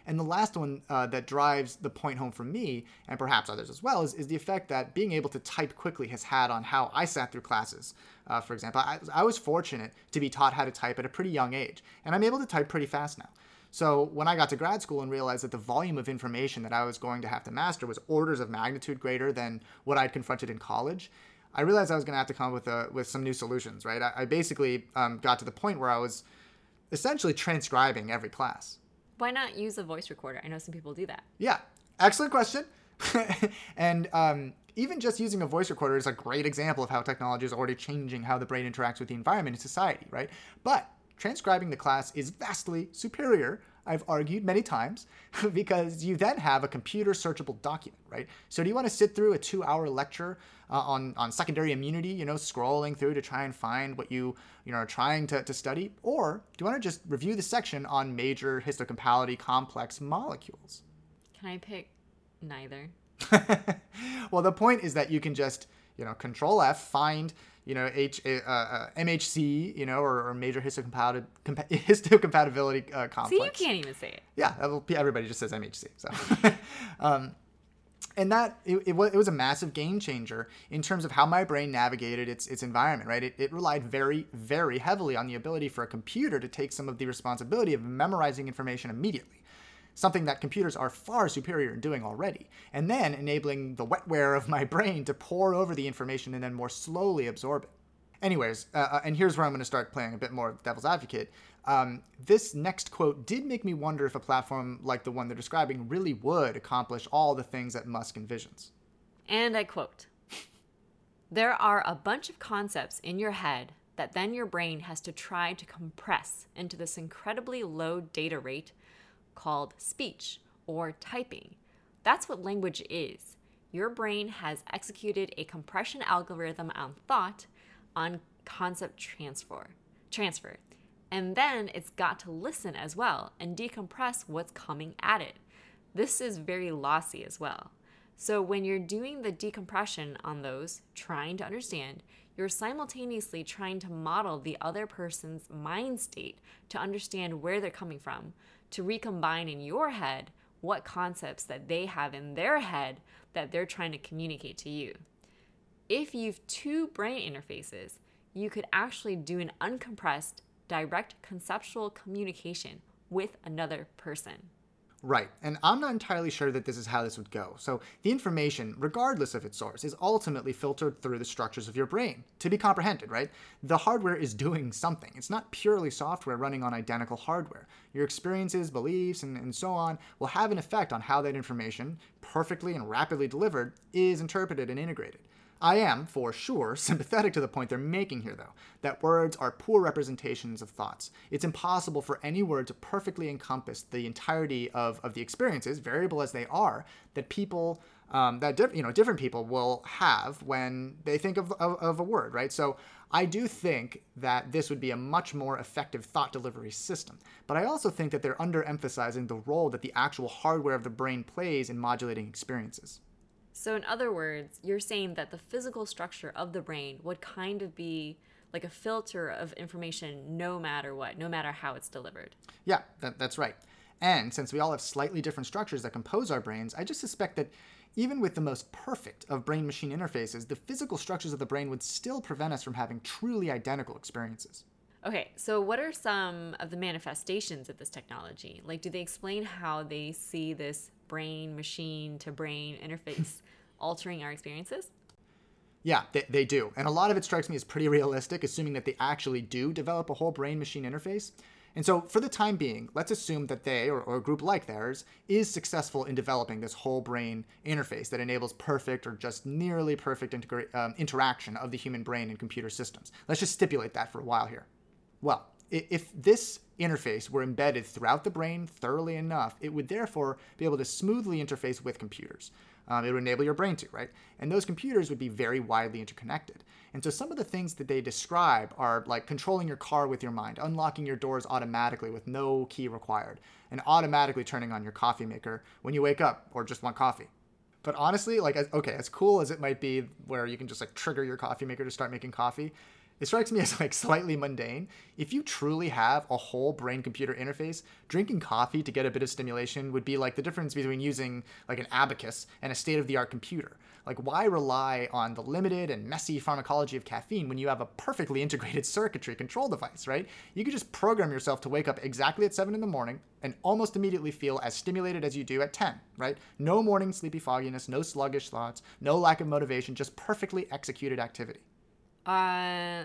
And the last one uh, that drives the point home for me, and perhaps others as well, is, is the effect that being able to type quickly has had on how I sat through classes. Uh, for example, I, I was fortunate to be taught how to type at a pretty young age, and I'm able to type pretty fast now. So when I got to grad school and realized that the volume of information that I was going to have to master was orders of magnitude greater than what I'd confronted in college, I realized I was going to have to come up with a, with some new solutions. Right? I, I basically um, got to the point where I was essentially transcribing every class. Why not use a voice recorder? I know some people do that. Yeah, excellent question. and um, even just using a voice recorder is a great example of how technology is already changing how the brain interacts with the environment and society, right? But transcribing the class is vastly superior. I've argued many times because you then have a computer searchable document, right? So do you want to sit through a two-hour lecture uh, on on secondary immunity, you know, scrolling through to try and find what you you know are trying to, to study, or do you want to just review the section on major histocompatibility complex molecules? Can I pick neither? well, the point is that you can just you know control F find you know H uh, uh, MHC you know or, or major histocompatibility compa- histocompatibility uh, complex. See, you can't even say it. Yeah, everybody just says MHC. So. um, and that it, it, was, it was a massive game changer in terms of how my brain navigated its its environment right it, it relied very very heavily on the ability for a computer to take some of the responsibility of memorizing information immediately something that computers are far superior in doing already, and then enabling the wetware of my brain to pore over the information and then more slowly absorb it. Anyways, uh, uh and here's where I'm going to start playing a bit more devil's advocate. Um, this next quote did make me wonder if a platform like the one they're describing really would accomplish all the things that Musk envisions. And I quote There are a bunch of concepts in your head that then your brain has to try to compress into this incredibly low data rate called speech or typing. That's what language is. Your brain has executed a compression algorithm on thought on concept transfer. Transfer. And then it's got to listen as well and decompress what's coming at it. This is very lossy as well. So when you're doing the decompression on those, trying to understand, you're simultaneously trying to model the other person's mind state to understand where they're coming from to recombine in your head what concepts that they have in their head that they're trying to communicate to you. If you've two brain interfaces, you could actually do an uncompressed, direct conceptual communication with another person. Right, and I'm not entirely sure that this is how this would go. So, the information, regardless of its source, is ultimately filtered through the structures of your brain to be comprehended, right? The hardware is doing something. It's not purely software running on identical hardware. Your experiences, beliefs, and, and so on will have an effect on how that information, perfectly and rapidly delivered, is interpreted and integrated. I am, for sure, sympathetic to the point they're making here, though, that words are poor representations of thoughts. It's impossible for any word to perfectly encompass the entirety of, of the experiences, variable as they are, that people, um, that you know, different people will have when they think of, of, of a word, right? So I do think that this would be a much more effective thought delivery system. But I also think that they're underemphasizing the role that the actual hardware of the brain plays in modulating experiences. So, in other words, you're saying that the physical structure of the brain would kind of be like a filter of information no matter what, no matter how it's delivered. Yeah, that, that's right. And since we all have slightly different structures that compose our brains, I just suspect that even with the most perfect of brain machine interfaces, the physical structures of the brain would still prevent us from having truly identical experiences. Okay, so what are some of the manifestations of this technology? Like, do they explain how they see this brain machine to brain interface altering our experiences? Yeah, they, they do. And a lot of it strikes me as pretty realistic, assuming that they actually do develop a whole brain machine interface. And so, for the time being, let's assume that they, or, or, a group like theirs, is successful in developing this whole brain interface that enables perfect or just nearly perfect integra- um, interaction of the human brain and computer systems. Let's just stipulate that for a while here. Well, if this interface were embedded throughout the brain thoroughly enough, it would therefore be able to smoothly interface with computers. Um, it would enable your brain to, right? And those computers would be very widely interconnected. And so some of the things that they describe are like controlling your car with your mind, unlocking your doors automatically with no key required, and automatically turning on your coffee maker when you wake up or just want coffee. But honestly, like, okay, as cool as it might be where you can just like trigger your coffee maker to start making coffee, it strikes me as like slightly mundane. If you truly have a whole brain computer interface, drinking coffee to get a bit of stimulation would be like the difference between using like an abacus and a state of the art computer. Like, why rely on the limited and messy pharmacology of caffeine when you have a perfectly integrated circuitry control device, right? You could just program yourself to wake up exactly at 7 in the morning and almost immediately feel as stimulated as you do at 10, right? No morning sleepy fogginess, no sluggish thoughts, no lack of motivation, just perfectly executed activity. Uh,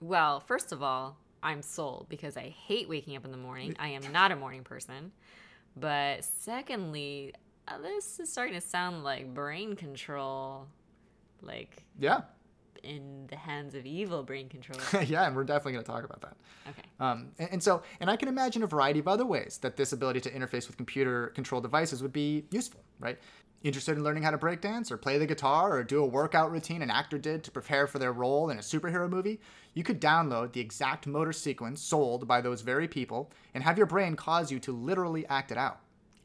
well, first of all, I'm sold because I hate waking up in the morning. I am not a morning person. But secondly, uh, this is starting to sound like brain control. Like, yeah. In the hands of evil brain control. yeah, and we're definitely going to talk about that. Okay. Um, and, and so, and I can imagine a variety of other ways that this ability to interface with computer controlled devices would be useful, right? Interested in learning how to break dance or play the guitar or do a workout routine an actor did to prepare for their role in a superhero movie? You could download the exact motor sequence sold by those very people and have your brain cause you to literally act it out.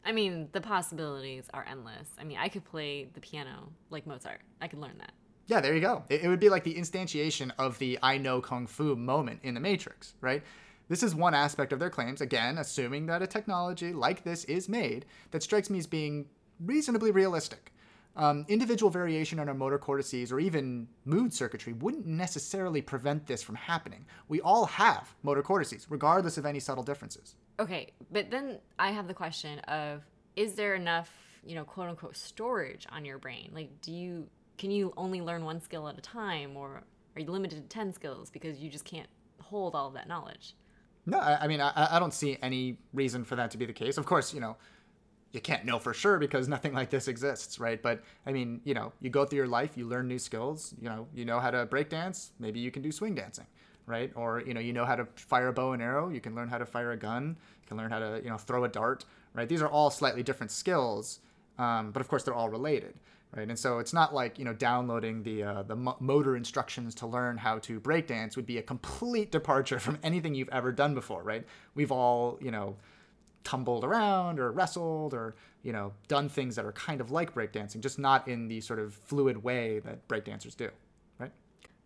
I mean, the possibilities are endless. I mean, I could play the piano like Mozart. I could learn that. Yeah, there you go. It, it would be like the instantiation of the I know Kung Fu moment in The Matrix, right? This is one aspect of their claims, again, assuming that a technology like this is made, that strikes me as being reasonably realistic. Um, individual variation in our motor cortices or even mood circuitry wouldn't necessarily prevent this from happening. We all have motor cortices, regardless of any subtle differences. Okay, but then I have the question of is there enough, you know, quote unquote storage on your brain? Like do you can you only learn one skill at a time or are you limited to 10 skills because you just can't hold all of that knowledge? No, I, I mean I, I don't see any reason for that to be the case. Of course, you know, you can't know for sure because nothing like this exists, right? But I mean, you know, you go through your life, you learn new skills. You know, you know how to break dance. Maybe you can do swing dancing, right? Or you know, you know how to fire a bow and arrow. You can learn how to fire a gun. You can learn how to you know throw a dart, right? These are all slightly different skills, um, but of course they're all related, right? And so it's not like you know downloading the uh, the motor instructions to learn how to break dance would be a complete departure from anything you've ever done before, right? We've all you know tumbled around or wrestled or you know done things that are kind of like breakdancing just not in the sort of fluid way that breakdancers do right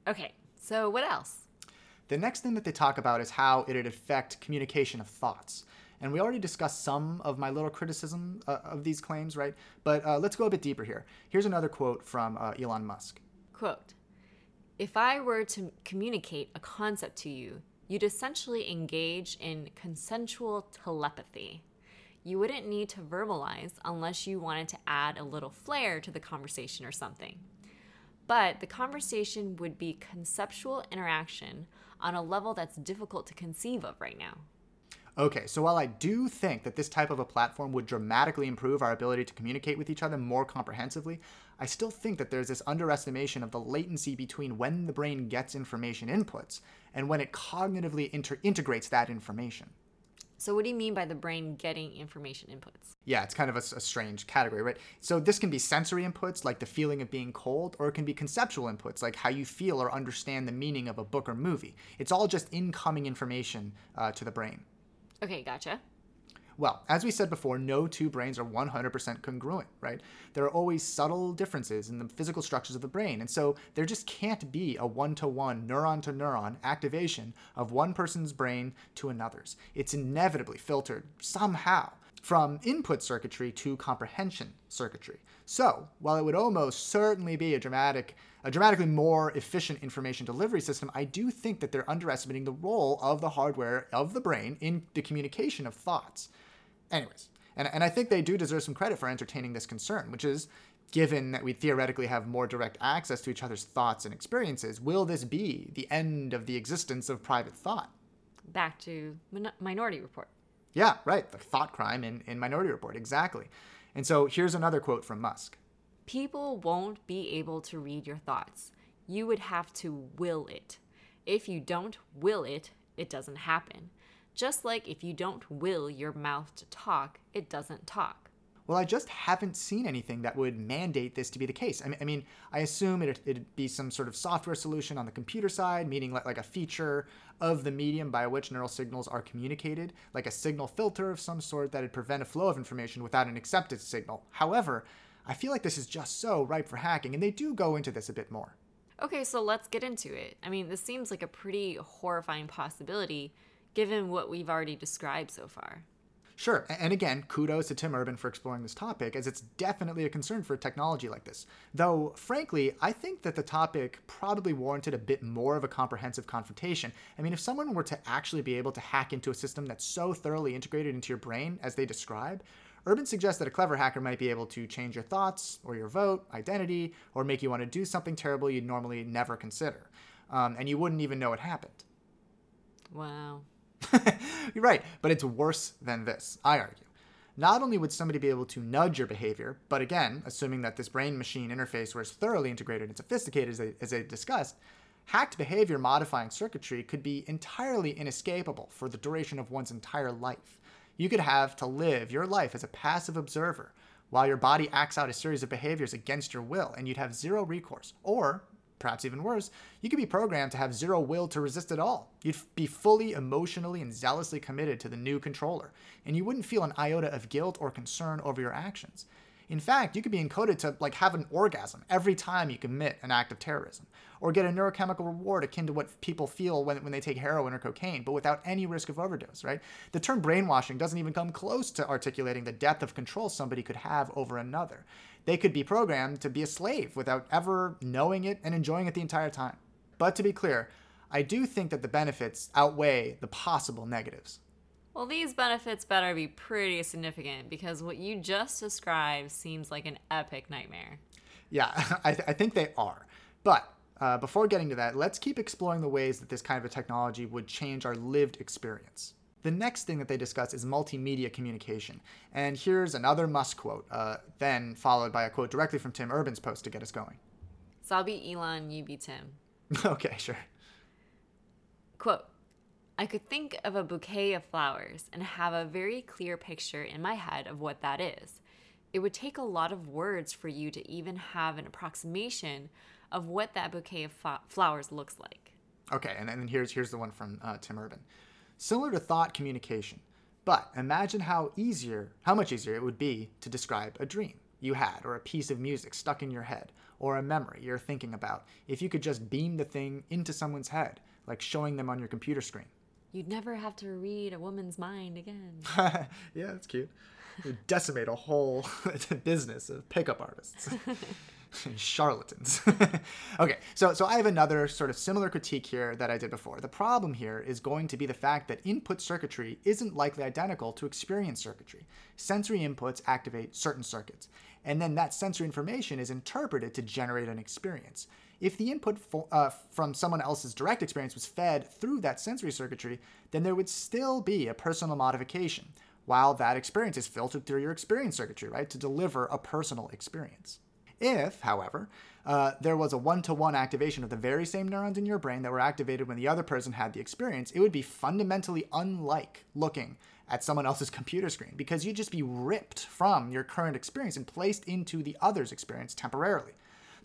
okay so what else the next thing that they talk about is how it'd affect communication of thoughts and we already discussed some of my little criticism uh, of these claims right but uh, let's go a bit deeper here here's another quote from uh, elon musk quote if i were to communicate a concept to you you'd essentially engage in consensual telepathy. You wouldn't need to verbalize unless you wanted to add a little flair to the conversation or something. But the conversation would be conceptual interaction on a level that's difficult to conceive of right now. Okay, so while I do think that this type of a platform would dramatically improve our ability to communicate with each other more comprehensively, I still think that there's this underestimation of the latency between when the brain gets information inputs and when it cognitively inter- integrates that information. So, what do you mean by the brain getting information inputs? Yeah, it's kind of a, a, strange category, right? So, this can be sensory inputs, like the feeling of being cold, or it can be conceptual inputs, like how you feel or understand the meaning of a book or movie. It's all just incoming information uh, to the brain. Okay, gotcha. Well, as we said before, no two brains are 100% congruent, right? There are always subtle differences in the physical structures of the brain, and so there just can't be a one to one, neuron to neuron activation of one person's brain to another's. It's inevitably filtered somehow from input circuitry to comprehension circuitry. So, while it would almost certainly be a dramatic a dramatically more efficient information delivery system, I do think that they're underestimating the role of the hardware of the brain in the communication of thoughts. Anyways, and, and I think they do deserve some credit for entertaining this concern, which is given that we theoretically have more direct access to each other's thoughts and experiences, will this be the end of the existence of private thought? Back to min- Minority Report. Yeah, right. The thought crime in, in Minority Report, exactly. And so here's another quote from Musk People won't be able to read your thoughts. You would have to will it. If you don't will it, it doesn't happen. Just like if you don't will your mouth to talk, it doesn't talk. Well, I just haven't seen anything that would mandate this to be the case. I mean, I, assume it'd, it'd, be some sort of software solution on the computer side, meaning like, like a feature of the medium by which neural signals are communicated, like a signal filter of some sort that'd prevent a flow of information without an accepted signal. However, I feel like this is just so ripe for hacking, and they do go into this a bit more. Okay, so let's get into it. I mean, this seems like a pretty horrifying possibility given what we've already described so far. Sure, and again, kudos to Tim Urban for exploring this topic, as it's definitely a concern for a technology like this. Though, frankly, I think that the topic probably warranted a bit more of a comprehensive confrontation. I mean, if someone were to actually be able to hack into a system that's so thoroughly integrated into your brain as they describe, Urban suggests that a clever hacker might be able to change your thoughts, or your vote, identity, or make you want to do something terrible you'd normally never consider. Um, and you wouldn't even know it happened. Wow. You're right, but it's worse than this, I argue. not only would somebody be able to nudge your behavior, but again, assuming that this brain machine interface was thoroughly integrated and sophisticated as they, as they discussed, hacked behavior modifying circuitry could be entirely inescapable for the duration of one's entire life. You could have to live your life as a passive observer while your body acts out a series of behaviors against your will, and you'd have zero recourse. Or, perhaps even worse, you could be programmed to have zero will to resist at all. You'd be fully emotionally and zealously committed to the new controller, and you wouldn't feel an iota of guilt or concern over your actions. In fact, you could be encoded to like have an orgasm every time you commit an act of terrorism, or get a neurochemical reward akin to what people feel when, when they take heroin or cocaine, but without any risk of overdose, right? The term brainwashing doesn't even come close to articulating the depth of control somebody could have over another. They could be programmed to be a slave without ever knowing it and enjoying it the entire time. But to be clear, I do think that the benefits outweigh the possible negatives. Well, these benefits better be pretty significant because what you just described seems like an epic nightmare. Yeah, I, th- I think they are. But uh, before getting to that, let's keep exploring the ways that this kind of a technology would change our lived experience. The next thing that they discuss is multimedia communication. And here's another Musk quote, uh, then followed by a quote directly from Tim Urban's post to get us going. So I'll be Elon, you be Tim. okay, sure. Quote I could think of a bouquet of flowers and have a very clear picture in my head of what that is. It would take a lot of words for you to even have an approximation of what that bouquet of flowers looks like. Okay, and then here's here's the one from uh, Tim Urban. Similar to thought communication, but imagine how easier, how much easier it would be to describe a dream you had, or a piece of music stuck in your head, or a memory you're thinking about, if you could just beam the thing into someone's head, like showing them on your computer screen. You'd never have to read a woman's mind again. yeah, that's cute. You'd decimate a whole business of pickup artists. charlatans. okay, so so I have another sort of similar critique here that I did before. The problem here is going to be the fact that input circuitry isn't likely identical to experience circuitry. Sensory inputs activate certain circuits, and then that sensory information is interpreted to generate an experience. If the input uh, from someone else's direct experience was fed through that sensory circuitry, then there would still be a personal modification, while that experience is filtered through your experience circuitry, right, to deliver a personal experience. If, however, uh, there was a one to one activation of the very same neurons in your brain that were activated when the other person had the experience, it would be fundamentally unlike looking at someone else's computer screen because you'd just be ripped from your current experience and placed into the other's experience temporarily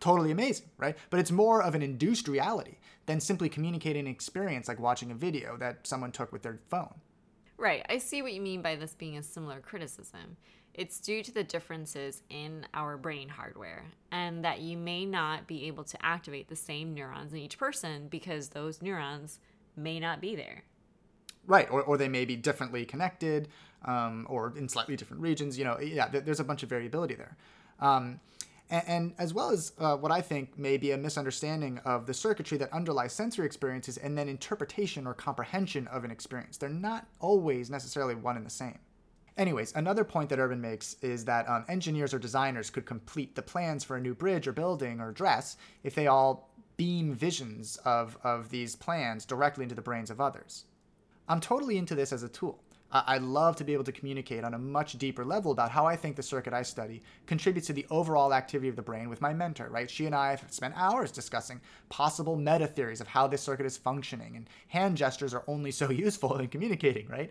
totally amazing, right? But it's more of an induced reality than simply communicating an experience like watching a video that someone took with their phone. Right. I see what you mean by this being a similar criticism. It's due to the differences in our brain hardware, and that you may not be able to activate the same neurons in each person because those neurons may not be there. Right, or, or they may be differently connected um, or in slightly different regions. You know, yeah, there's a bunch of variability there. Um, and, and as well as uh, what I think may be a misunderstanding of the circuitry that underlies sensory experiences and then interpretation or comprehension of an experience. They're not always necessarily one and the same. Anyways, another point that Urban makes is that um, engineers or designers could complete the plans for a new bridge or building or dress if they all beam visions of, of these plans directly into the brains of others. I'm totally into this as a tool. I love to be able to communicate on a much deeper level about how I think the circuit I study contributes to the overall activity of the brain with my mentor, right? She and I have spent hours discussing possible meta theories of how this circuit is functioning, and hand gestures are only so useful in communicating, right?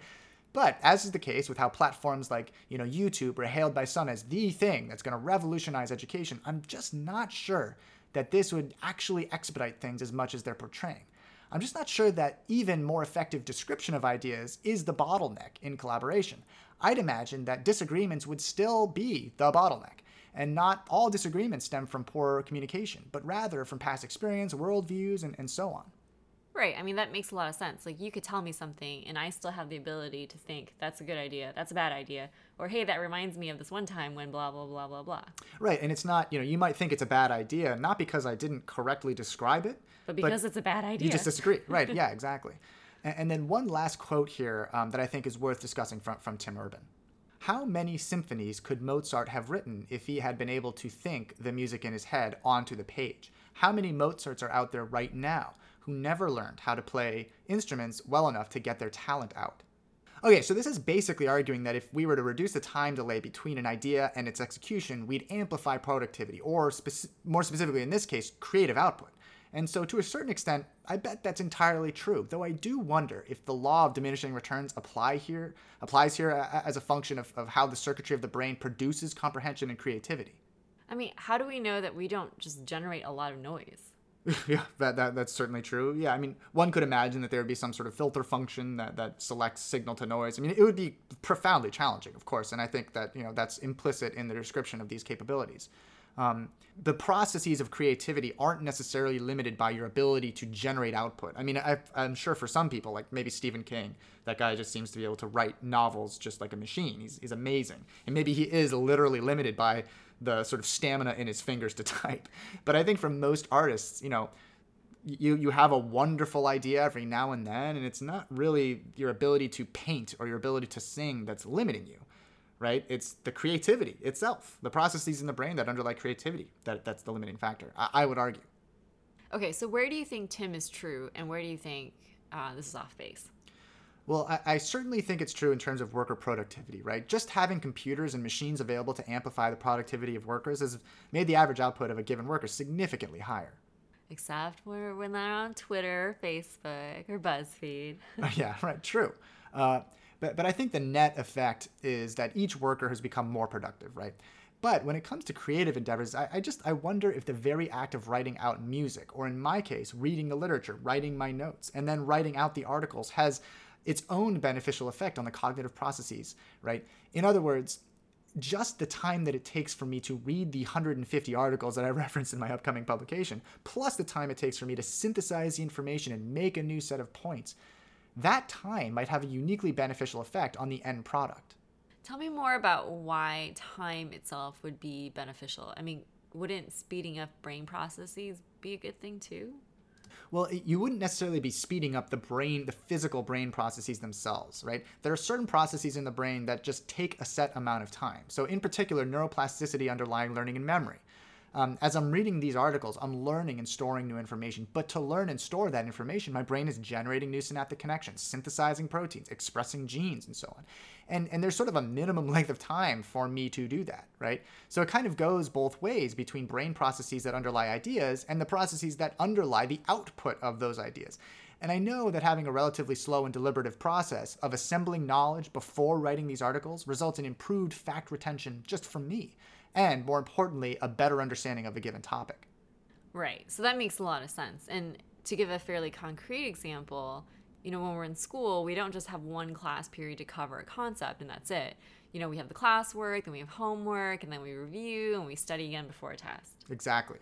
But as is the case with how platforms like, you know, YouTube are hailed by some as the thing that's going to revolutionize education, I'm just not sure that this would actually expedite things as much as they're portraying. I'm just not sure that even more effective description of ideas is the bottleneck in collaboration. I'd imagine that disagreements would still be the bottleneck. And not all disagreements stem from poor communication, but rather from past experience, worldviews, and, and so on. Right. I mean, that makes a lot of sense. Like, you could tell me something, and I still have the ability to think that's a good idea, that's a bad idea, or hey, that reminds me of this one time when blah, blah, blah, blah, blah. Right. And it's not, you know, you might think it's a bad idea, not because I didn't correctly describe it, but because but it's a bad idea. You just disagree. right. Yeah, exactly. And, and, then one last quote here um, that I think is worth discussing from, from Tim Urban. How many symphonies could Mozart have written if he had been able to think the music in his head onto the page? How many Mozarts are out there right now who never learned how to play instruments well enough to get their talent out. Okay, so this is basically arguing that if we were to reduce the time delay between an idea and its execution, we'd amplify productivity, or more specifically in this case, creative output. And so, to a certain extent, I bet that's entirely true. Though I do wonder if the law of diminishing returns apply here applies here as a function of, of how the circuitry of the brain produces comprehension and creativity. I mean, how do we know that we don't just generate a lot of noise? yeah, that, that that's certainly true. Yeah, I mean, one could imagine that there would be some sort of filter function that, that selects signal to noise. I mean, it would be profoundly challenging, of course, and I think that you know that's implicit in the description of these capabilities. Um, the processes of creativity aren't necessarily limited by your ability to generate output. I mean, I, am sure for some people, like maybe Stephen King, that guy just seems to be able to write novels just like a machine. He's, he's amazing. And maybe he is literally limited by the sort of stamina in his fingers to type. But I think for most artists, you know, you you have a wonderful idea every now and then and it's not really your ability to paint or your ability to sing that's limiting you right? It's the creativity itself the processes in the brain that underlie creativity that that's the limiting factor i, I would argue. Okay so where do you think tim is true and where do you think uh, this is off base well, I, I, certainly think it's true in terms of worker productivity, right? Just having computers and machines available to amplify the productivity of workers has made the average output of a given worker significantly higher. Except when they're on Twitter, Facebook, or BuzzFeed. yeah, right, true. Uh, but, but I think the net effect is that each worker has become more productive, right? But when it comes to creative endeavors, I, I, just I wonder if the very act of writing out music, or in my case, reading the literature, writing my notes, and then writing out the articles, has its own beneficial effect on the cognitive processes, right? In other words, just the time that it takes for me to read the 150 articles that I reference in my upcoming publication, plus the time it takes for me to synthesize the information and make a new set of points, that time might have a uniquely beneficial effect on the end product. Tell me more about why time itself would be beneficial. I mean, wouldn't speeding up brain processes be a good thing too? Well, you wouldn't necessarily be speeding up the brain, the physical brain processes themselves, right? There are certain processes in the brain that just take a set amount of time. So, in particular, neuroplasticity underlying learning and memory. Um, as I'm reading these articles, I'm learning and storing new information. But to learn and store that information, my brain is generating new synaptic connections, synthesizing proteins, expressing genes, and so on. And, and there's sort of a minimum length of time for me to do that, right? So it kind of goes both ways between brain processes that underlie ideas and the processes that underlie the output of those ideas. And I know that having a relatively slow and deliberative process of assembling knowledge before writing these articles results in improved fact retention just from me and more importantly, a better understanding of a given topic. Right. So that makes a lot of sense. And to give a fairly concrete example, you know, when we're in school, we don't just have one class period to cover a concept and that's it. You know, we have the classwork, then we have homework, and then we review and we study again before a test. Exactly.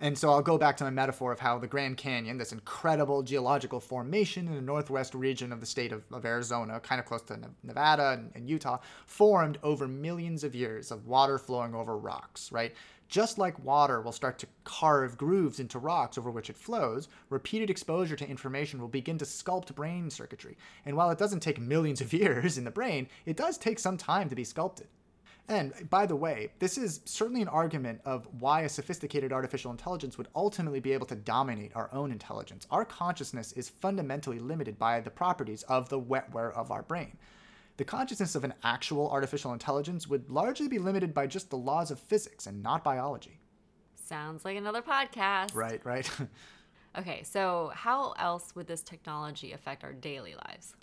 And so I'll go back to my metaphor of how the Grand Canyon, this incredible geological formation in the northwest region of the state of, of Arizona, kind of close to Nevada and, and Utah, formed over millions of years of water flowing over rocks, right? Just like water will start to carve grooves into rocks over which it flows, repeated exposure to information will begin to sculpt brain circuitry. And while it doesn't take millions of years in the brain, it does take some time to be sculpted. And by the way, this is certainly an argument of why a sophisticated artificial intelligence would ultimately be able to dominate our own intelligence. Our consciousness is fundamentally limited by the properties of the wetware of our brain. The consciousness of an actual artificial intelligence would largely be limited by just the laws of physics and not biology. Sounds like another podcast. Right, right. okay, so how else would this technology affect our daily lives?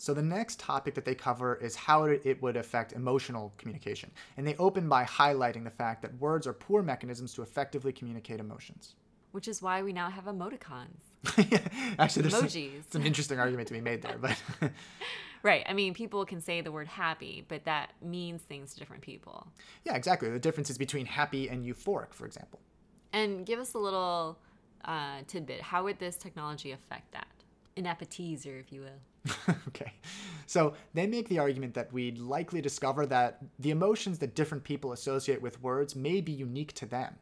So the next topic that they cover is how it would affect emotional communication. And they open by highlighting the fact that words are poor mechanisms to effectively communicate emotions. Which is why we now have emoticons. Actually, there's Emojis. Some, some interesting argument to be made there, but Right. I mean, people can say the word happy, but that means things to different people. Yeah, exactly. The difference is between happy and euphoric, for example. And give us a little uh, tidbit. How would this technology affect that? An appetizer, if you will. okay. So they make the argument that we'd likely discover that the emotions that different people associate with words may be unique to them.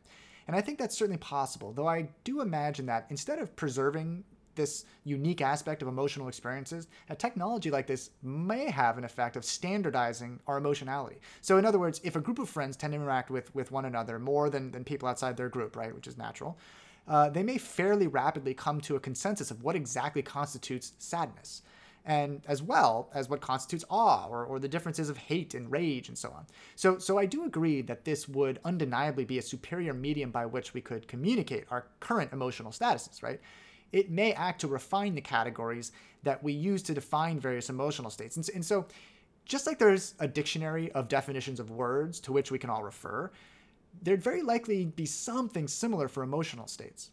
And I think that's certainly possible, though I do imagine that instead of preserving this unique aspect of emotional experiences, a technology like this may have an effect of standardizing our emotionality. So, in other words, if a group of friends tend to interact with, with one another more than, than people outside their group, right, which is natural, uh, they may fairly rapidly come to a consensus of what exactly constitutes sadness. And as well as what constitutes awe or, or the differences of hate and rage and so on. So, so I do agree that this would undeniably be a superior medium by which we could communicate our current emotional statuses, right? It may act to refine the categories that we use to define various emotional states. And, and so, just like there's a dictionary of definitions of words to which we can all refer, there'd very likely be something similar for emotional states.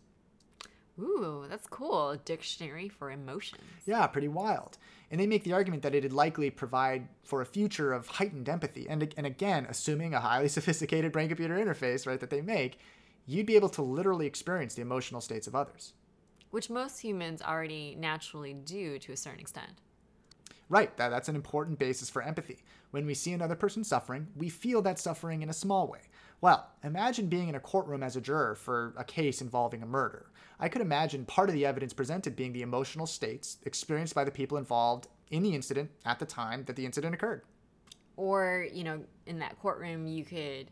Ooh, that's cool. A dictionary for emotions. Yeah, pretty wild. And they make the argument that it'd likely provide for a future of heightened empathy. And, and again, assuming a highly sophisticated brain computer interface, right, that they make, you'd be able to literally experience the emotional states of others. Which most humans already naturally do to a certain extent. Right, that, that's an important basis for empathy. When we see another person suffering, we feel that suffering in a small way. Well, imagine being in a courtroom as a juror for a case involving a murder. I could imagine part of the evidence presented being the emotional states experienced by the people involved in the incident at the time that the incident occurred. Or, you know, in that courtroom, you could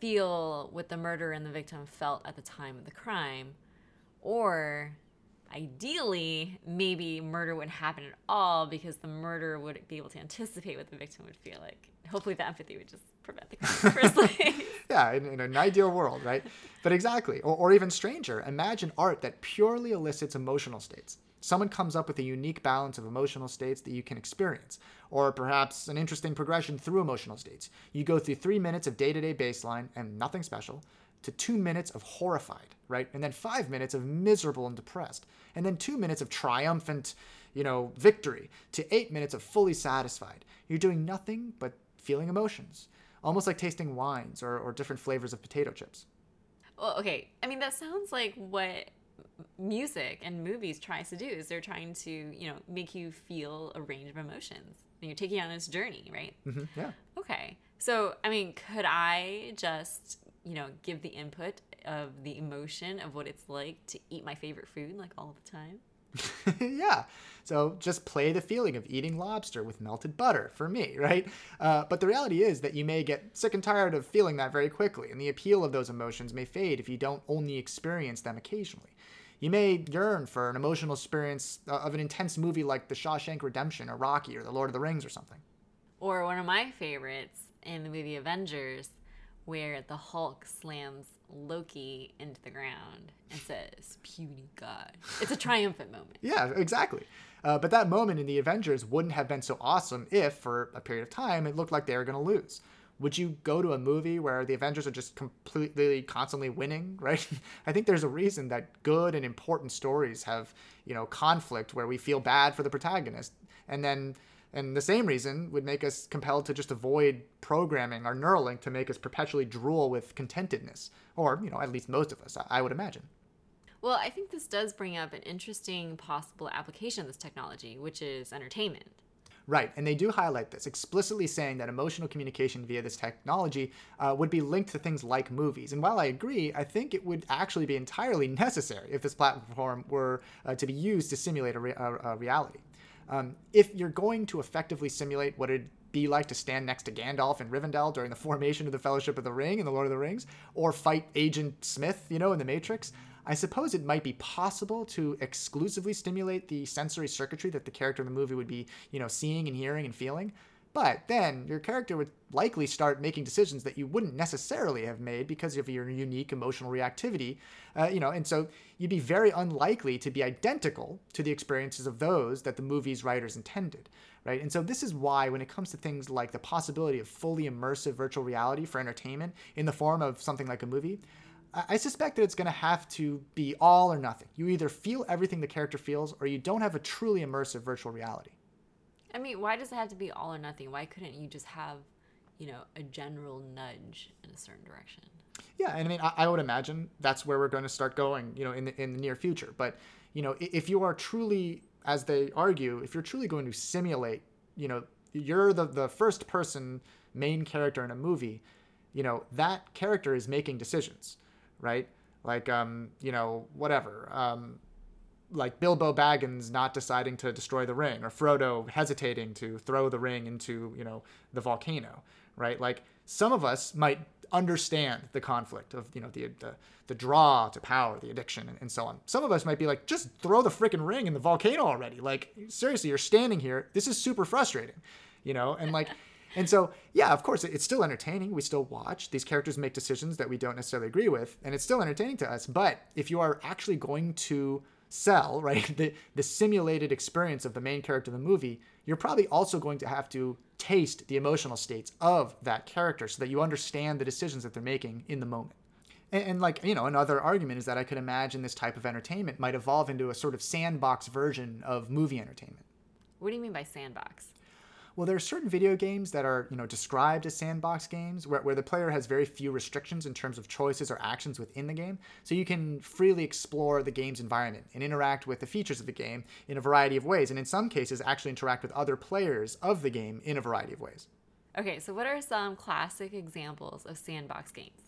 feel what the murderer and the victim felt at the time of the crime. Or ideally, maybe murder wouldn't happen at all because the murderer would be able to anticipate what the victim would feel like. Hopefully, the empathy would just prevent the crime yeah, in, in, an ideal world, right? But exactly. Or, or even stranger, imagine art that purely elicits emotional states. Someone comes up with a unique balance of emotional states that you can experience, or perhaps an interesting progression through emotional states. You go through three minutes of day to day baseline and nothing special, to two minutes of horrified, right? And then five minutes of miserable and depressed. And then two minutes of triumphant, you know, victory, to eight minutes of fully satisfied. You're doing nothing but feeling emotions, almost like tasting wines or, or different flavors of potato chips. Well, okay. I mean, that sounds like what music and movies tries to do is they're trying to, you know, make you feel a range of emotions. And you're taking on this journey, right? Mm-hmm. Yeah. Okay. So, I mean, could I just you know, give the input of the emotion of what it's like to eat my favorite food like all the time. yeah. So just play the feeling of eating lobster with melted butter for me, right? Uh, but the reality is that you may get sick and tired of feeling that very quickly, and the appeal of those emotions may fade if you don't only experience them occasionally. You may yearn for an emotional experience uh, of an intense movie like The Shawshank Redemption or Rocky or The Lord of the Rings or something. Or one of my favorites in the movie Avengers, where the Hulk slams Loki into the ground and says, puny God. It's a triumphant moment. Yeah, exactly. Uh, but that moment in the Avengers wouldn't have been so awesome if, for a period of time, it looked like they were going to lose. Would you go to a movie where the Avengers are just completely, constantly winning, right? I think there's a reason that good and important stories have, you know, conflict where we feel bad for the protagonist. And then and the same reason would make us compelled to just avoid programming our Neuralink to make us perpetually drool with contentedness. Or, you know, at least most of us, I would imagine. Well, I think this does bring up an interesting possible application of this technology, which is entertainment. Right, and they do highlight this, explicitly saying that emotional communication via this technology uh, would be linked to things like movies. And while I agree, I think it would actually be entirely necessary if this platform were uh, to be used to simulate a, re- a, a reality. Um, if you're going to effectively simulate what it'd be like to stand next to Gandalf in Rivendell during the formation of the Fellowship of the Ring in The Lord of the Rings, or fight Agent Smith, you know, in The Matrix, I suppose it might be possible to exclusively stimulate the sensory circuitry that the character in the movie would be, you know, seeing and hearing and feeling. But then your character would likely start making decisions that you wouldn't necessarily have made because of your unique emotional reactivity, uh, you know, and so you'd be very unlikely to be identical to the experiences of those that the movie's writers intended, right? And so this is why, when it comes to things like the possibility of fully immersive virtual reality for entertainment in the form of something like a movie, I suspect that it's going to have to be all or nothing. You either feel everything the character feels, or you don't have a truly immersive virtual reality. I mean, why does it have to be all or nothing? Why couldn't you just have, you know, a general nudge in a certain direction? Yeah, and I mean, I, I would imagine that's where we're going to start going, you know, in the, in the near future. But you know, if you are truly, as they argue, if you're truly going to simulate, you know, you're the the first person main character in a movie, you know, that character is making decisions, right? Like, um, you know, whatever. Um, like Bilbo Baggins not deciding to destroy the ring or Frodo hesitating to throw the ring into, you know, the volcano, right? Like some of us might understand the conflict of you know the the, the draw to power, the addiction, and, and so on. Some of us might be like, just throw the freaking ring in the volcano already. Like seriously, you're standing here. This is super frustrating, you know, and like. And so, yeah, of course, it's still entertaining. We still watch. These characters make decisions that we don't necessarily agree with, and it's still entertaining to us. But if you are actually going to sell, right, the, the simulated experience of the main character of the movie, you're probably also going to have to taste the emotional states of that character so that you understand the decisions that they're making in the moment. And, and, like, you know, another argument is that I could imagine this type of entertainment might evolve into a sort of sandbox version of movie entertainment. What do you mean by sandbox? Well, there are certain video games that are, you know, described as sandbox games where, where the player has very few restrictions in terms of choices or actions within the game. So you can freely explore the game's environment and interact with the features of the game in a variety of ways. And in some cases, actually interact with other players of the game in a variety of ways. Okay, so what are some classic examples of sandbox games?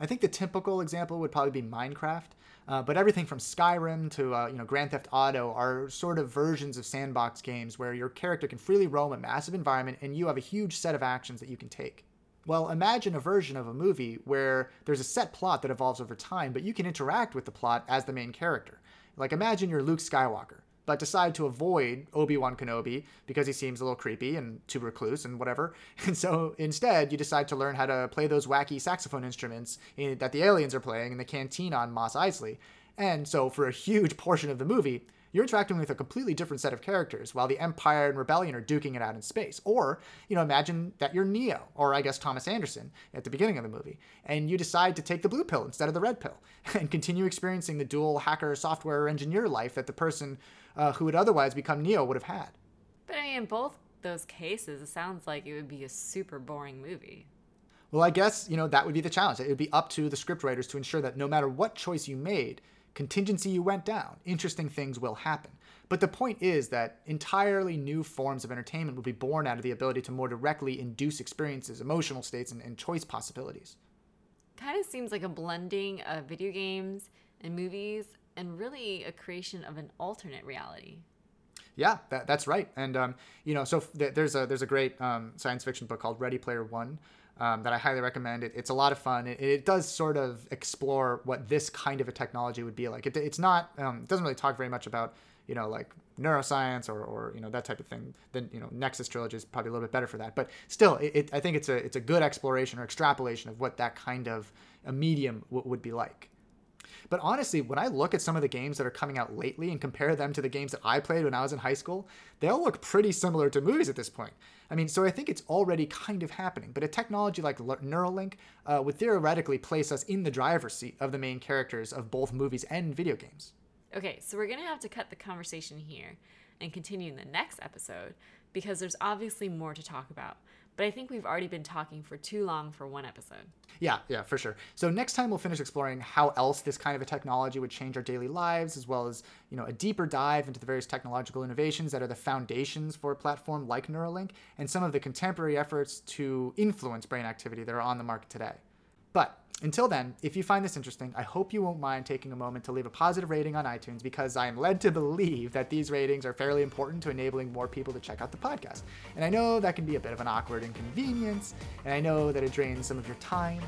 I think the typical example would probably be Minecraft, uh, but everything from Skyrim to uh, you know Grand Theft Auto are sort of versions of sandbox games where your character can freely roam a massive environment and you have a huge set of actions that you can take. Well, imagine a version of a movie where there's a set plot that evolves over time, but you can interact with the plot as the main character. Like imagine you're Luke Skywalker but decide to avoid Obi-Wan Kenobi because he seems a little creepy and too recluse and whatever. And so instead, you decide to learn how to play those wacky saxophone instruments in, that the aliens are playing in the canteen on Mos Eisley. And so for a huge portion of the movie, you're interacting with a completely different set of characters while the Empire and Rebellion are duking it out in space. Or, you know, imagine that you're Neo, or I guess Thomas Anderson at the beginning of the movie, and you decide to take the blue pill instead of the red pill and continue experiencing the dual hacker software engineer life that the person uh, who would otherwise become Neo would have had. But I mean, in both those cases, it sounds like it would be a super boring movie. Well, I guess, you know, that would be the challenge. It would be up to the scriptwriters to ensure that no matter what choice you made, contingency you went down, interesting things will happen. But the point is that entirely new forms of entertainment will be born out of the ability to more directly induce experiences, emotional states, and, and choice possibilities. Kind of seems like a blending of video games and movies and really a creation of an alternate reality. Yeah, that, that's right. And um, you know, so th- there's a there's a great um, science fiction book called Ready Player One, um, that I highly recommend. It, it's a lot of fun. It, it, does sort of explore what this kind of a technology would be like. It, it's not, um, it doesn't really talk very much about, you know, like neuroscience or, or you know that type of thing. Then you know Nexus trilogy is probably a little bit better for that. But still, it, I think it's a it's a good exploration or extrapolation of what that kind of a medium w- would be like. But honestly, when I look at some of the games that are coming out lately and compare them to the games that I played when I was in high school, they all look pretty similar to movies at this point. I mean, so I think it's already kind of happening. But a technology like Neuralink uh, would theoretically place us in the driver's seat of the main characters of both movies and video games. Okay, so we're going to have to cut the conversation here and continue in the next episode because there's obviously more to talk about. But I think we've already been talking for too long for one episode. Yeah, yeah, for sure. So next time we'll finish exploring how else this kind of a technology would change our daily lives, as well as you know a deeper dive into the various technological innovations that are the foundations for a platform like Neuralink, and some of the contemporary efforts to influence brain activity that are on the market today. But until then, if you find this interesting, I hope you won't mind taking a moment to leave a positive rating on iTunes because I am led to believe that these ratings are fairly important to enabling more people to check out the podcast. And I know that can be a bit of an awkward inconvenience, and I know that it drains some of your time,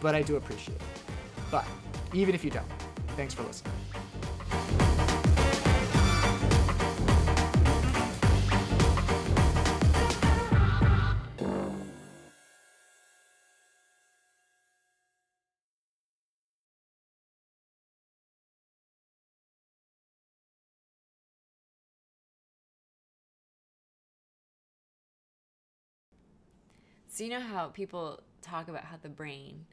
but I do appreciate it. But even if you don't, thanks for listening. So you know how people talk about how the brain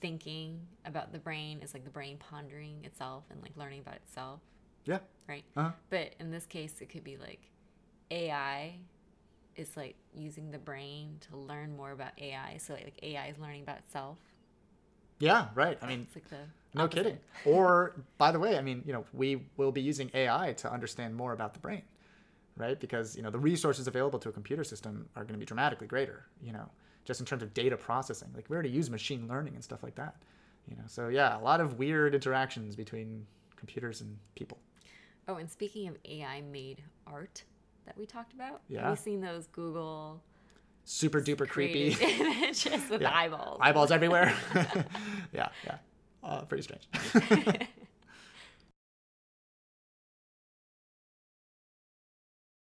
thinking about the brain is like the brain pondering itself and like learning about itself. Yeah. Right. Uh-huh. But in this case, it could be like AI is like using the brain to learn more about AI. So like AI is learning about itself. Yeah, right. I mean, it's like the no opposite. kidding. Or by the way, I mean, you know, we will be using AI to understand more about the brain right? Because you know the resources available to a computer system are going to be dramatically greater. You know, just in terms of data processing. Like we already use machine learning and stuff like that. You know, so yeah, a lot of weird interactions between computers and people. Oh, and speaking of AI made art that we talked about, Yeah. have you seen those Google super duper creepy images with Yeah. eyeballs. eyeballs everywhere. yeah, yeah, uh, pretty strange.